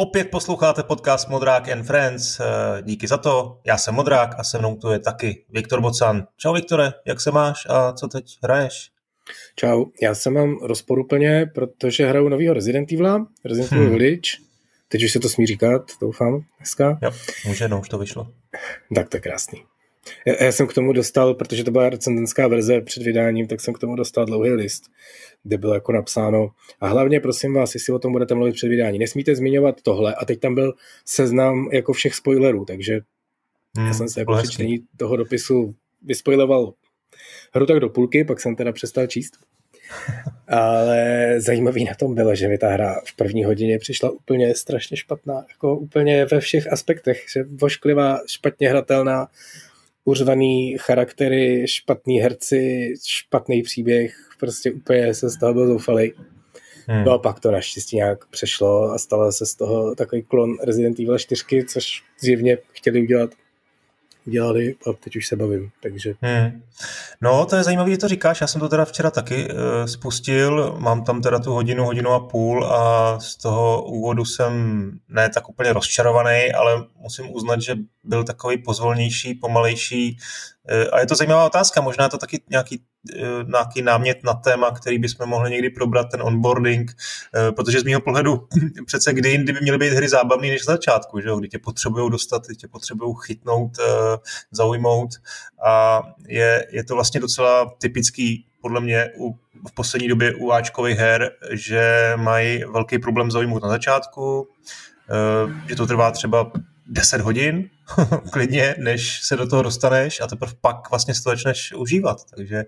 Opět posloucháte podcast Modrák and Friends. Eh, díky za to. Já jsem Modrák a se mnou tu je taky Viktor Bocan. Čau Viktore, jak se máš a co teď hraješ? Čau, já se mám rozporuplně, protože hraju novýho Resident Evil, Resident Evil hmm. Village. Teď už se to smí říkat, doufám, dneska. Jo, může, no už to vyšlo. Tak to je krásný. Já, já jsem k tomu dostal, protože to byla recenzenská verze před vydáním, tak jsem k tomu dostal dlouhý list, kde bylo jako napsáno. A hlavně prosím vás, jestli o tom budete mluvit před vydání, nesmíte zmiňovat tohle a teď tam byl seznam jako všech spoilerů, takže hmm, já jsem se jako při čtení toho dopisu vyspoiloval hru tak do půlky, pak jsem teda přestal číst. Ale zajímavý na tom bylo, že mi ta hra v první hodině přišla úplně strašně špatná, jako úplně ve všech aspektech, že vošklivá, špatně hratelná, uřvaný charaktery, špatný herci, špatný příběh, prostě úplně se z toho byl zoufalý. Hmm. No a pak to naštěstí nějak přešlo a stalo se z toho takový klon Resident Evil 4, což zjevně chtěli udělat dělali a teď už se bavím, takže... Hmm. No, to je zajímavé, že to říkáš, já jsem to teda včera taky uh, spustil, mám tam teda tu hodinu, hodinu a půl a z toho úvodu jsem ne tak úplně rozčarovaný, ale musím uznat, že byl takový pozvolnější, pomalejší, Eh, a je to zajímavá otázka, možná to taky nějaký, nějaký námět na téma, který bychom mohli někdy probrat, ten onboarding, eh, protože z mého pohledu přece kdy jindy by měly být hry zábavné než na začátku, že jo? kdy tě potřebují dostat, kdy tě potřebují chytnout, zaujmout a je, je to vlastně docela typický podle mě u, v poslední době u Ačkových her, že mají velký problém zaujmout na začátku, že to trvá třeba 10 hodin klidně, než se do toho dostaneš a teprve pak vlastně si to začneš užívat. Takže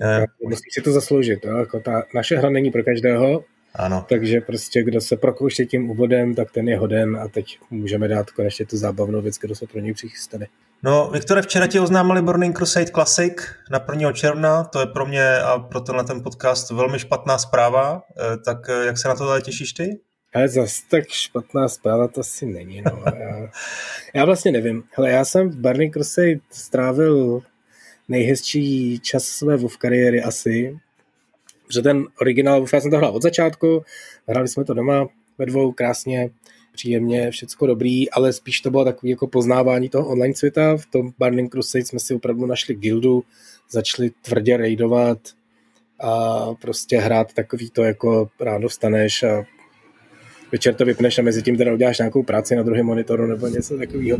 eh, Musí si to zasloužit. Jo? Jako ta naše hra není pro každého, ano. takže prostě kdo se prokouše tím úvodem, tak ten je hoden a teď můžeme dát konečně tu zábavnou věc, kterou jsme pro něj přichystali. No, Viktore, včera ti oznámili Burning Crusade Classic na 1. června, to je pro mě a pro tenhle ten podcast velmi špatná zpráva, eh, tak eh, jak se na to těšíš ty? Ale zase tak špatná zpráva to asi není. No. Já, já vlastně nevím. Hele, já jsem v Burning Crusade strávil nejhezčí čas své WoW kariéry asi, že ten originál já jsem to hrál od začátku, hráli jsme to doma ve dvou krásně, příjemně, všecko dobrý, ale spíš to bylo takové jako poznávání toho online světa. V tom Burning Crusade jsme si opravdu našli gildu, začali tvrdě raidovat a prostě hrát takový to, jako ráno vstaneš a večer to vypneš a mezi tím teda uděláš nějakou práci na druhém monitoru nebo něco takového.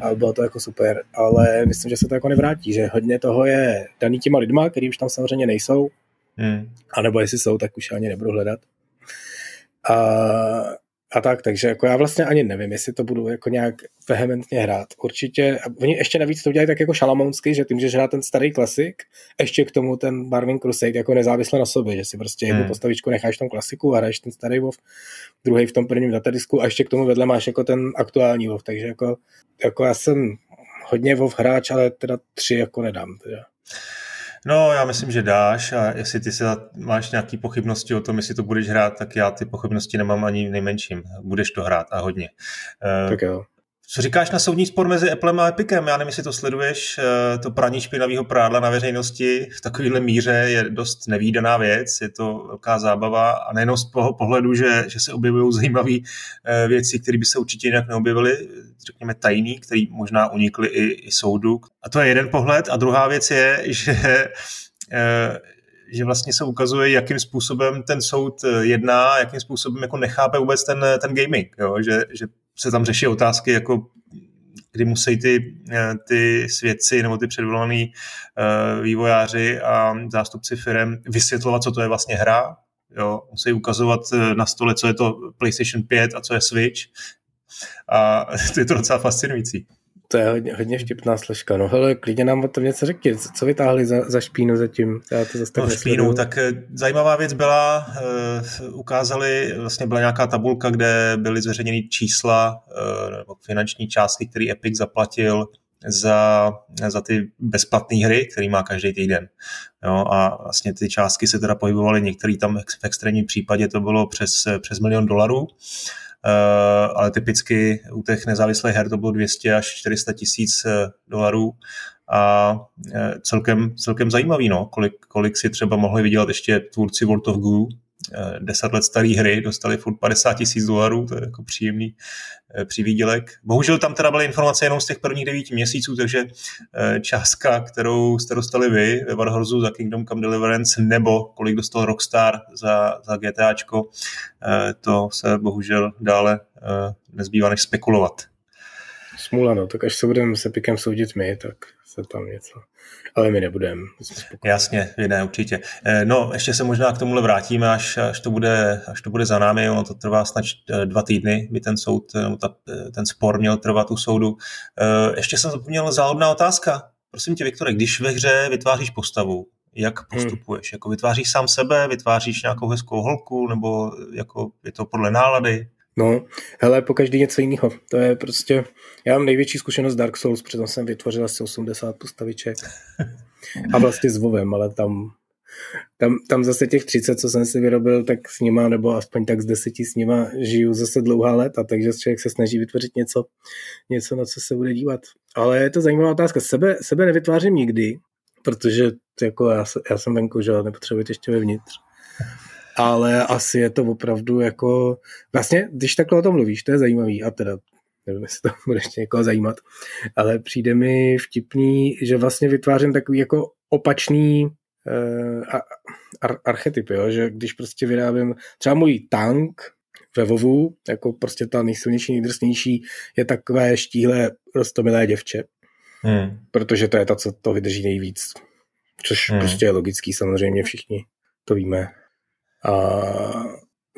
A bylo to jako super, ale myslím, že se to jako nevrátí, že hodně toho je daný těma lidma, který už tam samozřejmě nejsou, hmm. a nebo jestli jsou, tak už ani nebudu hledat. A a tak, takže jako já vlastně ani nevím, jestli to budu jako nějak vehementně hrát. Určitě, a oni ještě navíc to udělají tak jako šalamounsky, že tím, že hrát ten starý klasik, ještě k tomu ten Barwin Crusade jako nezávisle na sobě, že si prostě jednu hmm. postavičku necháš v tom klasiku a hraješ ten starý WoW, druhý v tom prvním datadisku a ještě k tomu vedle máš jako ten aktuální WoW, takže jako, jako já jsem hodně WoW hráč, ale teda tři jako nedám. Teda. No, já myslím, že dáš a jestli ty si máš nějaké pochybnosti o tom, jestli to budeš hrát, tak já ty pochybnosti nemám ani nejmenším. Budeš to hrát a hodně. Tak jo. Co říkáš na soudní spor mezi Applem a Epicem? Já nevím, jestli to sleduješ, eh, to praní špinavého prádla na veřejnosti v takovéhle míře je dost nevýdaná věc, je to velká zábava a nejenom z toho pohledu, že, že se objevují zajímavé eh, věci, které by se určitě jinak neobjevily, řekněme tajný, které možná unikly i, i soudu. A to je jeden pohled. A druhá věc je, že eh, že vlastně se ukazuje, jakým způsobem ten soud jedná, jakým způsobem jako nechápe vůbec ten, ten gaming, jo? Že, že se tam řeší otázky, jako kdy musí ty, eh, ty svědci nebo ty předvolaný uh, vývojáři a zástupci firm vysvětlovat, co to je vlastně hra. Jo? Musí ukazovat eh, na stole, co je to PlayStation 5 a co je Switch. A to je to docela fascinující. To je hodně, hodně vtipná složka. No hele, klidně nám o tom něco řekni. Co, co vytáhli za, za špínu zatím? Já to zase no, špínu, tak eh, zajímavá věc byla, uh, ukázali, vlastně byla nějaká tabulka, kde byly zveřejněny čísla uh, nebo finanční částky, který Epic zaplatil za, za ty bezplatné hry, který má každý týden. Jo, a vlastně ty částky se teda pohybovaly, některý tam v extrémním případě to bylo přes, přes milion dolarů. Uh, ale typicky u těch nezávislých her to bylo 200 až 400 tisíc eh, dolarů. A eh, celkem, celkem zajímavý, no, kolik, kolik si třeba mohli vydělat ještě tvůrci World of Goo deset let staré hry dostali furt 50 tisíc dolarů, to je jako příjemný přivýdělek. Bohužel tam teda byly informace jenom z těch prvních devíti měsíců, takže částka, kterou jste dostali vy ve Warhorzu za Kingdom Come Deliverance, nebo kolik dostal Rockstar za, za GTAčko, to se bohužel dále nezbývá než spekulovat. Smůla, no, tak až se budeme se pikem soudit my, tak se tam něco. Ale my nebudeme. Jasně, vy ne, určitě. Eh, no, ještě se možná k tomuhle vrátíme, až, až, to, bude, až to bude za námi. Ono to trvá snad eh, dva týdny, by ten soud, eh, ta, ten spor měl trvat u soudu. Ještě jsem zapomněl záhodná otázka. Prosím tě, Viktore, když ve hře vytváříš postavu, jak hmm. postupuješ? Hmm. Jako vytváříš sám sebe, vytváříš nějakou hezkou holku, nebo jako je to podle nálady? No, hele, po každý něco jiného. To je prostě, já mám největší zkušenost Dark Souls, protože jsem vytvořil asi 80 postaviček. A vlastně s Vovem, ale tam, tam, tam zase těch 30, co jsem si vyrobil, tak s nima, nebo aspoň tak z deseti s nima žiju zase dlouhá léta, takže člověk se snaží vytvořit něco, něco, na co se bude dívat. Ale je to zajímavá otázka. Sebe, sebe nevytvářím nikdy, protože jako já, já jsem venku, že nepotřebuji ještě vevnitř ale asi je to opravdu jako, vlastně, když takhle o tom mluvíš, to je zajímavý a teda nevím, jestli to bude ještě někoho zajímat, ale přijde mi vtipný, že vlastně vytvářím takový jako opačný uh, ar- archetyp, jo? že když prostě vyrábím třeba můj tank ve Vovu, jako prostě ta nejsilnější, nejdrsnější, je takové štíhle rostomilé děvče. Hmm. Protože to je ta, co to vydrží nejvíc. Což hmm. prostě je logický, samozřejmě všichni to víme a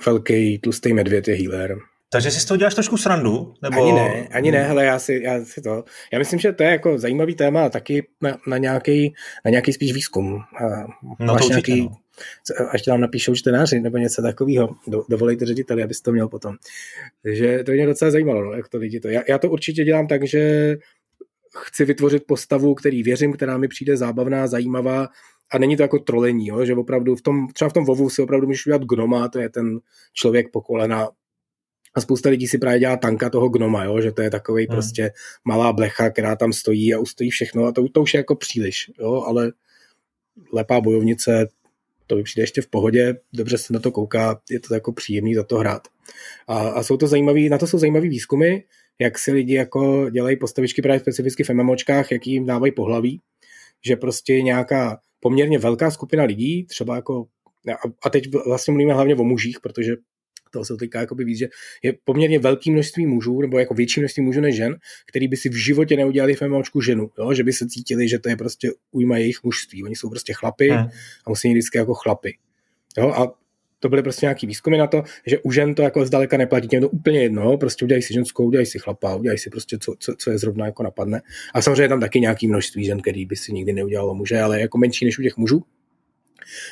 velký tlustý medvěd je healer. Takže si z toho děláš trošku srandu? Nebo... Ani ne, ani ne, hele, já si, já si to, já myslím, že to je jako zajímavý téma taky na, na, nějaký, na nějaký spíš výzkum. A no máš to nějaký, no. až tam napíšou čtenáři nebo něco takového, do, dovolejte řediteli, abys to měl potom. Takže to mě docela zajímalo, no, jak to lidi to. Já, já to určitě dělám tak, že chci vytvořit postavu, který věřím, která mi přijde zábavná, zajímavá a není to jako trolení, jo, že opravdu v tom, třeba v tom Vovu si opravdu můžeš udělat gnoma, to je ten člověk po kolena. A spousta lidí si právě dělá tanka toho gnoma, jo, že to je takový hmm. prostě malá blecha, která tam stojí a ustojí všechno. A to, to už je jako příliš, jo, ale lepá bojovnice, to by přijde ještě v pohodě, dobře se na to kouká, je to jako příjemný za to hrát. A, a jsou to zajímavý, na to jsou zajímavý výzkumy, jak si lidi jako dělají postavičky právě specificky v MMOčkách, jak jim dávají pohlaví, že prostě nějaká poměrně velká skupina lidí, třeba jako, a teď vlastně mluvíme hlavně o mužích, protože toho se týká jakoby víc, že je poměrně velké množství mužů, nebo jako větší množství mužů než žen, který by si v životě neudělali v MMOčku ženu, jo? že by se cítili, že to je prostě ujma jejich mužství. Oni jsou prostě chlapy a musí vždycky jako chlapy. Jo? A to byly prostě nějaký výzkumy na to, že u žen to jako zdaleka neplatí, těm to úplně jedno, prostě udělají si ženskou, udělají si chlapa, udělají si prostě, co, co, co je zrovna jako napadne. A samozřejmě je tam taky nějaký množství žen, který by si nikdy neudělalo muže, ale jako menší než u těch mužů.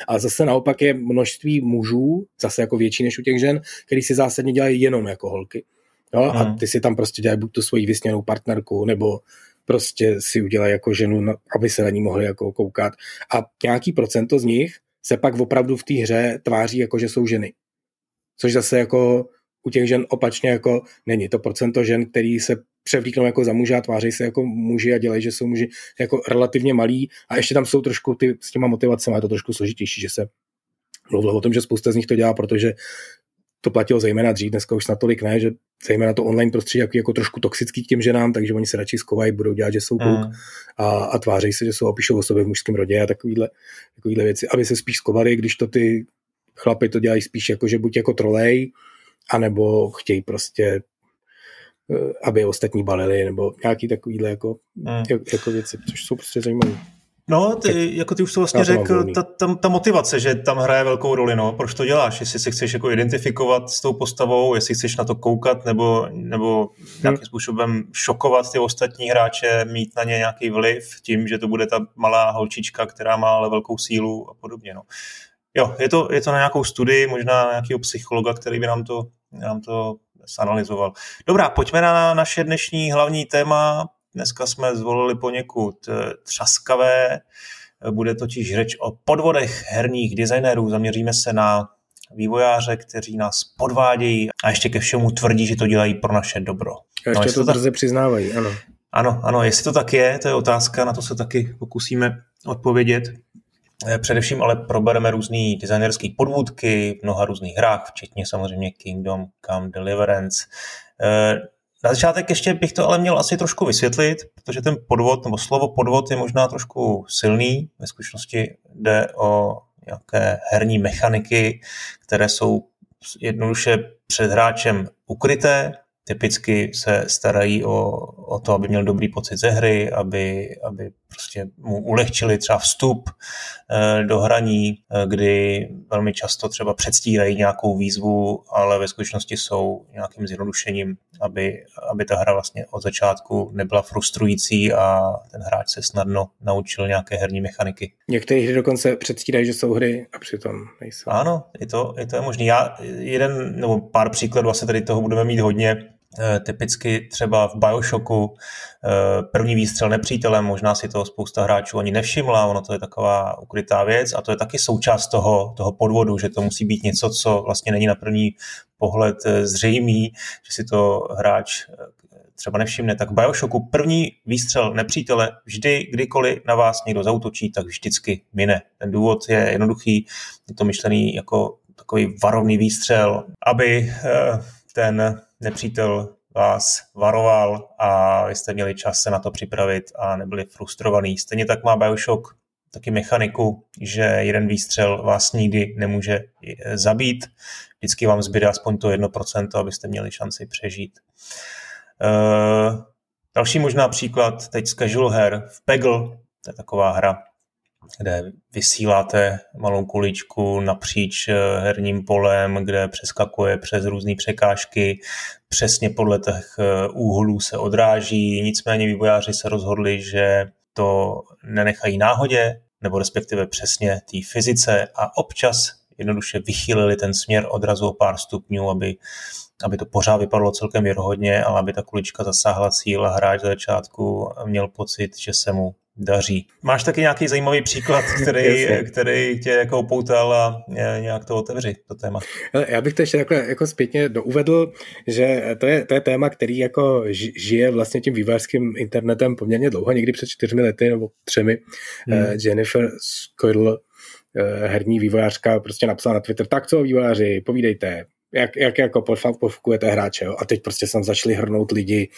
A zase naopak je množství mužů, zase jako větší než u těch žen, který si zásadně dělají jenom jako holky. Jo? A hmm. ty si tam prostě dělají buď tu svoji vysněnou partnerku, nebo prostě si udělají jako ženu, aby se na ní mohli jako koukat. A nějaký procento z nich se pak opravdu v té hře tváří jako, že jsou ženy. Což zase jako u těch žen opačně jako není. To procento žen, který se převlíknou jako za muže a tváří se jako muži a dělají, že jsou muži jako relativně malí a ještě tam jsou trošku ty, s těma motivacemi, je to trošku složitější, že se mluvilo o tom, že spousta z nich to dělá, protože to platilo zejména dřív, dneska už natolik ne, že zejména to online prostředí jako, jako trošku toxický k těm ženám, takže oni se radši skovají, budou dělat, že jsou kluk mm. a, a tváří se, že jsou opíšou o sobě v mužském rodě a takovýhle, takovýhle věci, aby se spíš skovali, když to ty chlapy to dělají spíš jako, že buď jako trolej, anebo chtějí prostě eh, aby ostatní balili, nebo nějaký takovýhle jako, mm. jako věci, což jsou prostě zajímavé. No, ty, jako ty už to vlastně řekl, ta, ta, ta motivace, že tam hraje velkou roli, no, proč to děláš, jestli se chceš jako identifikovat s tou postavou, jestli chceš na to koukat, nebo, nebo nějakým hmm. způsobem šokovat ty ostatní hráče, mít na ně nějaký vliv tím, že to bude ta malá holčička, která má ale velkou sílu a podobně, no. Jo, je to, je to na nějakou studii, možná nějakého psychologa, který by nám to, nám to zanalizoval. Dobrá, pojďme na naše dnešní hlavní téma, Dneska jsme zvolili poněkud eh, třaskavé, bude totiž řeč o podvodech herních designérů. Zaměříme se na vývojáře, kteří nás podvádějí a ještě ke všemu tvrdí, že to dělají pro naše dobro. A ještě no, to, to drze tak... přiznávají, ano. Ano, ano, jestli to tak je, to je otázka, na to se taky pokusíme odpovědět. Eh, především ale probereme různý designerský podvůdky v mnoha různých hrách, včetně samozřejmě Kingdom Come Deliverance. Na začátek ještě bych to ale měl asi trošku vysvětlit, protože ten podvod, nebo slovo podvod je možná trošku silný. Ve skutečnosti jde o nějaké herní mechaniky, které jsou jednoduše před hráčem ukryté, typicky se starají o, o to, aby měl dobrý pocit ze hry, aby, aby prostě mu ulehčili třeba vstup eh, do hraní, eh, kdy velmi často třeba předstírají nějakou výzvu, ale ve skutečnosti jsou nějakým zjednodušením, aby, aby ta hra vlastně od začátku nebyla frustrující a ten hráč se snadno naučil nějaké herní mechaniky. Některé hry dokonce předstírají, že jsou hry a přitom nejsou. Ano, je to, je to možné. Já jeden nebo pár příkladů asi tady toho budeme mít hodně. Eh, typicky třeba v Bioshocku eh, první výstřel nepřítelem, možná si to spousta hráčů ani nevšimla, ono to je taková ukrytá věc a to je taky součást toho, toho podvodu, že to musí být něco, co vlastně není na první pohled eh, zřejmý, že si to hráč třeba nevšimne, tak v Bioshocku první výstřel nepřítele vždy, kdykoliv na vás někdo zautočí, tak vždycky mine. Ten důvod je jednoduchý, je to myšlený jako takový varovný výstřel, aby ten nepřítel vás varoval a vy jste měli čas se na to připravit a nebyli frustrovaní. Stejně tak má Bioshock taky mechaniku, že jeden výstřel vás nikdy nemůže zabít. Vždycky vám zbyde aspoň to 1%, abyste měli šanci přežít. Uh, další možná příklad teď z casual her. V Peggle, to je taková hra, kde vysíláte malou kuličku napříč eh, herním polem, kde přeskakuje přes různé překážky, přesně podle těch eh, úhlů se odráží, nicméně vývojáři se rozhodli, že to nenechají náhodě, nebo respektive přesně té fyzice a občas jednoduše vychýlili ten směr odrazu o pár stupňů, aby, aby to pořád vypadalo celkem věrohodně, ale aby ta kulička zasáhla cíl a hráč za začátku měl pocit, že se mu daří. Máš taky nějaký zajímavý příklad, který, který tě jako upoutal a nějak to otevři, to téma? Já bych to ještě takhle jako zpětně douvedl, že to je, to je téma, který jako žije vlastně tím vývářským internetem poměrně dlouho, někdy před čtyřmi lety nebo třemi. Hmm. Eh, Jennifer Scoidl, eh, herní vývojářka, prostě napsala na Twitter, tak co vývojáři, povídejte, jak, jak jako pofukujete hráče. Jo? A teď prostě sem začali hrnout lidi,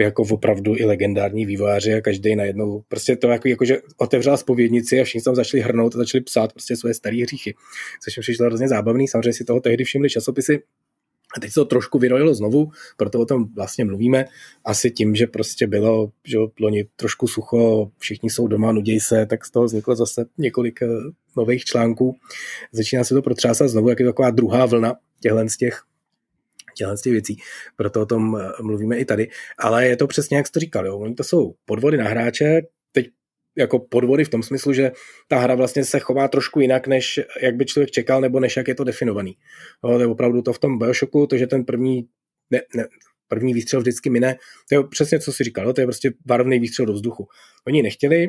jako opravdu i legendární vývojáři a každý najednou, prostě to jako, jako že otevřela spovědnici a všichni tam začali hrnout a začali psát prostě svoje staré hříchy. Což mi přišlo hrozně zábavný, samozřejmě si toho tehdy všimli časopisy, a teď se to trošku vyrojilo znovu, proto o tom vlastně mluvíme. Asi tím, že prostě bylo, že loni trošku sucho, všichni jsou doma, nudějí se, tak z toho vzniklo zase několik eh, nových článků. Začíná se to protřásat znovu, jak je to taková druhá vlna těchto z těch těchto těch věcí. Proto o tom eh, mluvíme i tady. Ale je to přesně, jak jste říkal, jo. To jsou podvody na hráče, teď jako podvody v tom smyslu, že ta hra vlastně se chová trošku jinak, než jak by člověk čekal, nebo než jak je to definovaný. Jo, to je opravdu to v tom Bioshocku, to, že ten první, ne, ne, první výstřel vždycky mine, to je přesně, co si říkal, jo, to je prostě varovný výstřel do vzduchu. Oni nechtěli,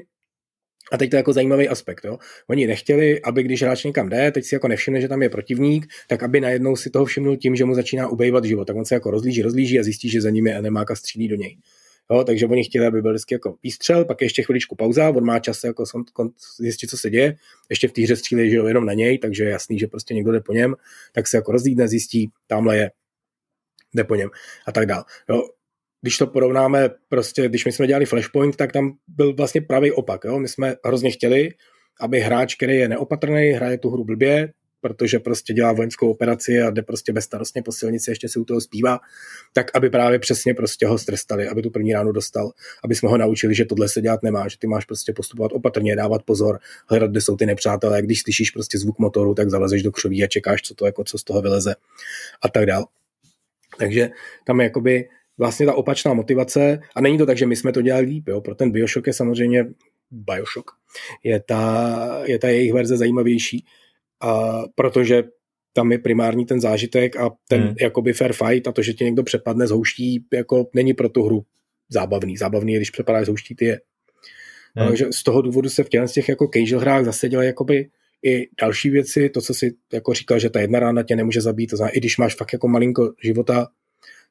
a teď to je jako zajímavý aspekt. Jo. Oni nechtěli, aby když hráč někam jde, teď si jako nevšimne, že tam je protivník, tak aby najednou si toho všimnul tím, že mu začíná ubejvat život. Tak on se jako rozlíží, rozlíží a zjistí, že za ním je enemáka střílí do něj. Jo, takže oni chtěli, aby byl vždycky jako výstřel, pak ještě chviličku pauza, on má čas jako zjistit, co se děje, ještě v té hře střílí že jo, jenom na něj, takže je jasný, že prostě někdo jde po něm, tak se jako rozlídne, zjistí, tamhle je, jde po něm a tak dál. Jo, když to porovnáme, prostě, když my jsme dělali Flashpoint, tak tam byl vlastně pravý opak. Jo? My jsme hrozně chtěli, aby hráč, který je neopatrný, hraje tu hru blbě, protože prostě dělá vojenskou operaci a jde prostě bezstarostně po silnici, ještě si u toho zpívá, tak aby právě přesně prostě ho strestali, aby tu první ránu dostal, aby jsme ho naučili, že tohle se dělat nemá, že ty máš prostě postupovat opatrně, dávat pozor, hledat, kde jsou ty nepřátelé, když slyšíš prostě zvuk motoru, tak zalezeš do křoví a čekáš, co to jako, co z toho vyleze a tak dál. Takže tam jakoby vlastně ta opačná motivace a není to tak, že my jsme to dělali líp, jo? pro ten Bioshock je samozřejmě Bioshock, je ta, je ta jejich verze zajímavější, a protože tam je primární ten zážitek a ten hmm. jakoby fair fight a to, že tě někdo přepadne z houští, jako není pro tu hru zábavný. Zábavný je, když přepadáš z houští, ty je. Hmm. Takže z toho důvodu se v těch, z těch jako casual hrách zase dělají jakoby i další věci, to, co si jako říkal, že ta jedna rána tě nemůže zabít, to znamená, i když máš fakt jako malinko života,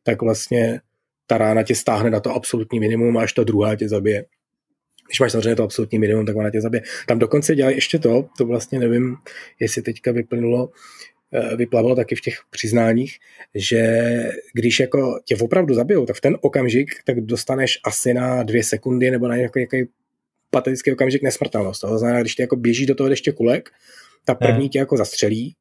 tak vlastně ta rána tě stáhne na to absolutní minimum a až ta druhá tě zabije. když máš samozřejmě to absolutní minimum, tak ona tě zabije. Tam dokonce dělají ještě to, to vlastně nevím, jestli teďka vyplynulo, eh, vyplavalo taky v těch přiznáních, že když jako tě opravdu zabijou, tak v ten okamžik tak dostaneš asi na dvě sekundy nebo na nějaký, nějaký patetický okamžik nesmrtelnost. To znamená, když ty jako běží do toho ještě kulek, ta první tě jako zastřelí,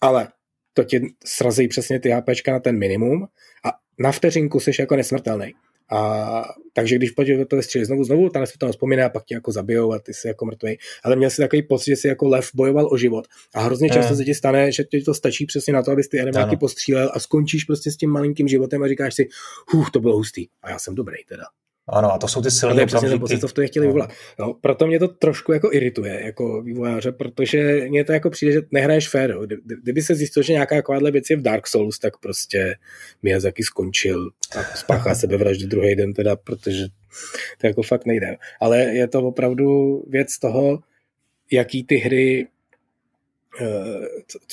ale to tě srazí přesně ty HPčka na ten minimum a na vteřinku jsi jako nesmrtelný. A, takže když pojď do toho střílet znovu, znovu, tam se to vzpomíná a pak tě jako zabijou a ty jsi jako mrtvý. Ale měl si takový pocit, že jsi jako lev bojoval o život. A hrozně často se ti stane, že ti to stačí přesně na to, abys ty enemáky postřílel a skončíš prostě s tím malinkým životem a říkáš si, huch, to bylo hustý. A já jsem dobrý teda. Ano, a to jsou ty silné ten pocit, co v tom chtěli vyvolat. No, proto mě to trošku jako irituje, jako vývojáře, protože mě to jako přijde, že nehraješ fér. Kdyby se zjistil, že nějaká takováhle věc je v Dark Souls, tak prostě Miyazaki skončil a spáchá sebevraždu druhý den teda, protože to jako fakt nejde. Ale je to opravdu věc toho, jaký ty hry eh,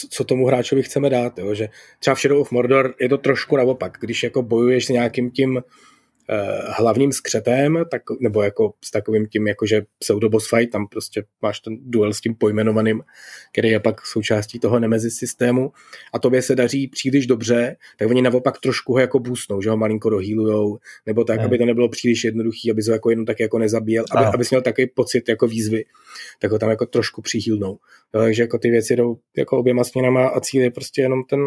co tomu hráčovi chceme dát, jo? že třeba v Shadow of Mordor je to trošku naopak, když jako bojuješ s nějakým tím hlavním skřetem, tak, nebo jako s takovým tím, jakože pseudoboss fight, tam prostě máš ten duel s tím pojmenovaným, který je pak součástí toho Nemesis systému a tobě se daří příliš dobře, tak oni naopak trošku ho jako boostnou, že ho malinko dohýlujou, nebo tak, hmm. aby to nebylo příliš jednoduchý, aby ho jako jenom tak jako nezabíjel, aby, aby měl takový pocit jako výzvy, tak ho tam jako trošku přihýlnou. Takže jako ty věci jdou jako oběma směrama a cíl je prostě jenom ten,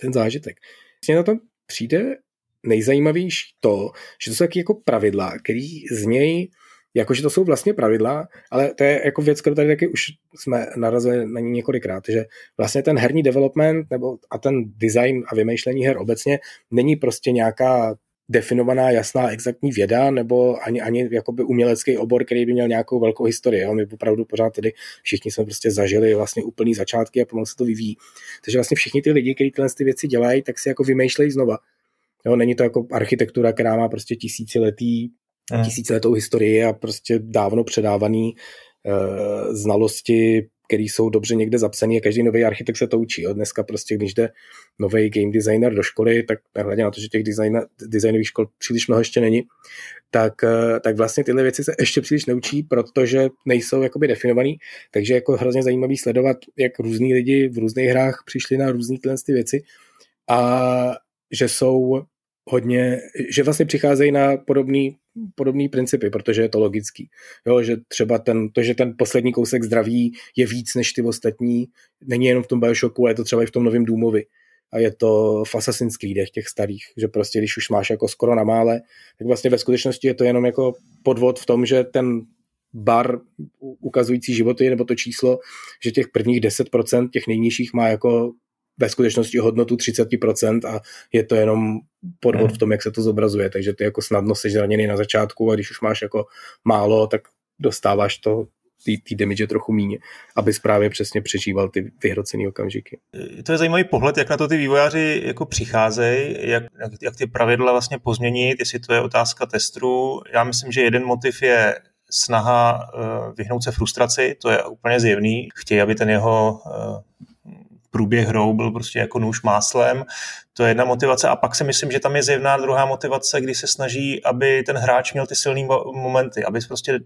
ten zážitek. Vlastně na to přijde nejzajímavější to, že to jsou taky jako pravidla, který z něj jakože to jsou vlastně pravidla, ale to je jako věc, kterou tady taky už jsme narazili na ní několikrát, že vlastně ten herní development nebo a ten design a vymýšlení her obecně není prostě nějaká definovaná, jasná, exaktní věda, nebo ani, ani jakoby umělecký obor, který by měl nějakou velkou historii. Jo? My opravdu pořád tedy všichni jsme prostě zažili vlastně úplný začátky a pomalu se to vyvíjí. Takže vlastně všichni ty lidi, kteří tyhle ty věci dělají, tak si jako vymýšlejí znova. Jo, není to jako architektura, která má prostě tisíciletý, mm. tisíciletou historii a prostě dávno předávaný e, znalosti, které jsou dobře někde zapsané a každý nový architekt se to učí. Jo. Dneska prostě, když jde nový game designer do školy, tak nehledě na to, že těch design, designových škol příliš mnoho ještě není, tak, eh, tak vlastně tyhle věci se ještě příliš neučí, protože nejsou jakoby definovaný, takže jako hrozně zajímavý sledovat, jak různí lidi v různých hrách přišli na různé tyhle ty věci a že jsou hodně, že vlastně přicházejí na podobný, podobný principy, protože je to logický. Jo, že třeba ten, to, že ten poslední kousek zdraví je víc než ty ostatní, není jenom v tom Bioshocku, ale je to třeba i v tom novém Důmovi. A je to v Assassin's Creedech těch starých, že prostě když už máš jako skoro na mále, tak vlastně ve skutečnosti je to jenom jako podvod v tom, že ten bar ukazující životy nebo to číslo, že těch prvních 10% těch nejnižších má jako ve skutečnosti hodnotu 30% a je to jenom podvod v tom, jak se to zobrazuje, takže ty jako snadno jsi zraněný na začátku a když už máš jako málo, tak dostáváš to ty, ty damage trochu míně, aby právě přesně přežíval ty vyhrocené okamžiky. To je zajímavý pohled, jak na to ty vývojáři jako přicházejí, jak, jak, jak ty pravidla vlastně pozměnit, jestli to je otázka testru. Já myslím, že jeden motiv je snaha uh, vyhnout se frustraci, to je úplně zjevný. Chtějí, aby ten jeho uh, průběh hrou byl prostě jako nůž máslem. To je jedna motivace. A pak si myslím, že tam je zjevná druhá motivace, kdy se snaží, aby ten hráč měl ty silné momenty, aby prostě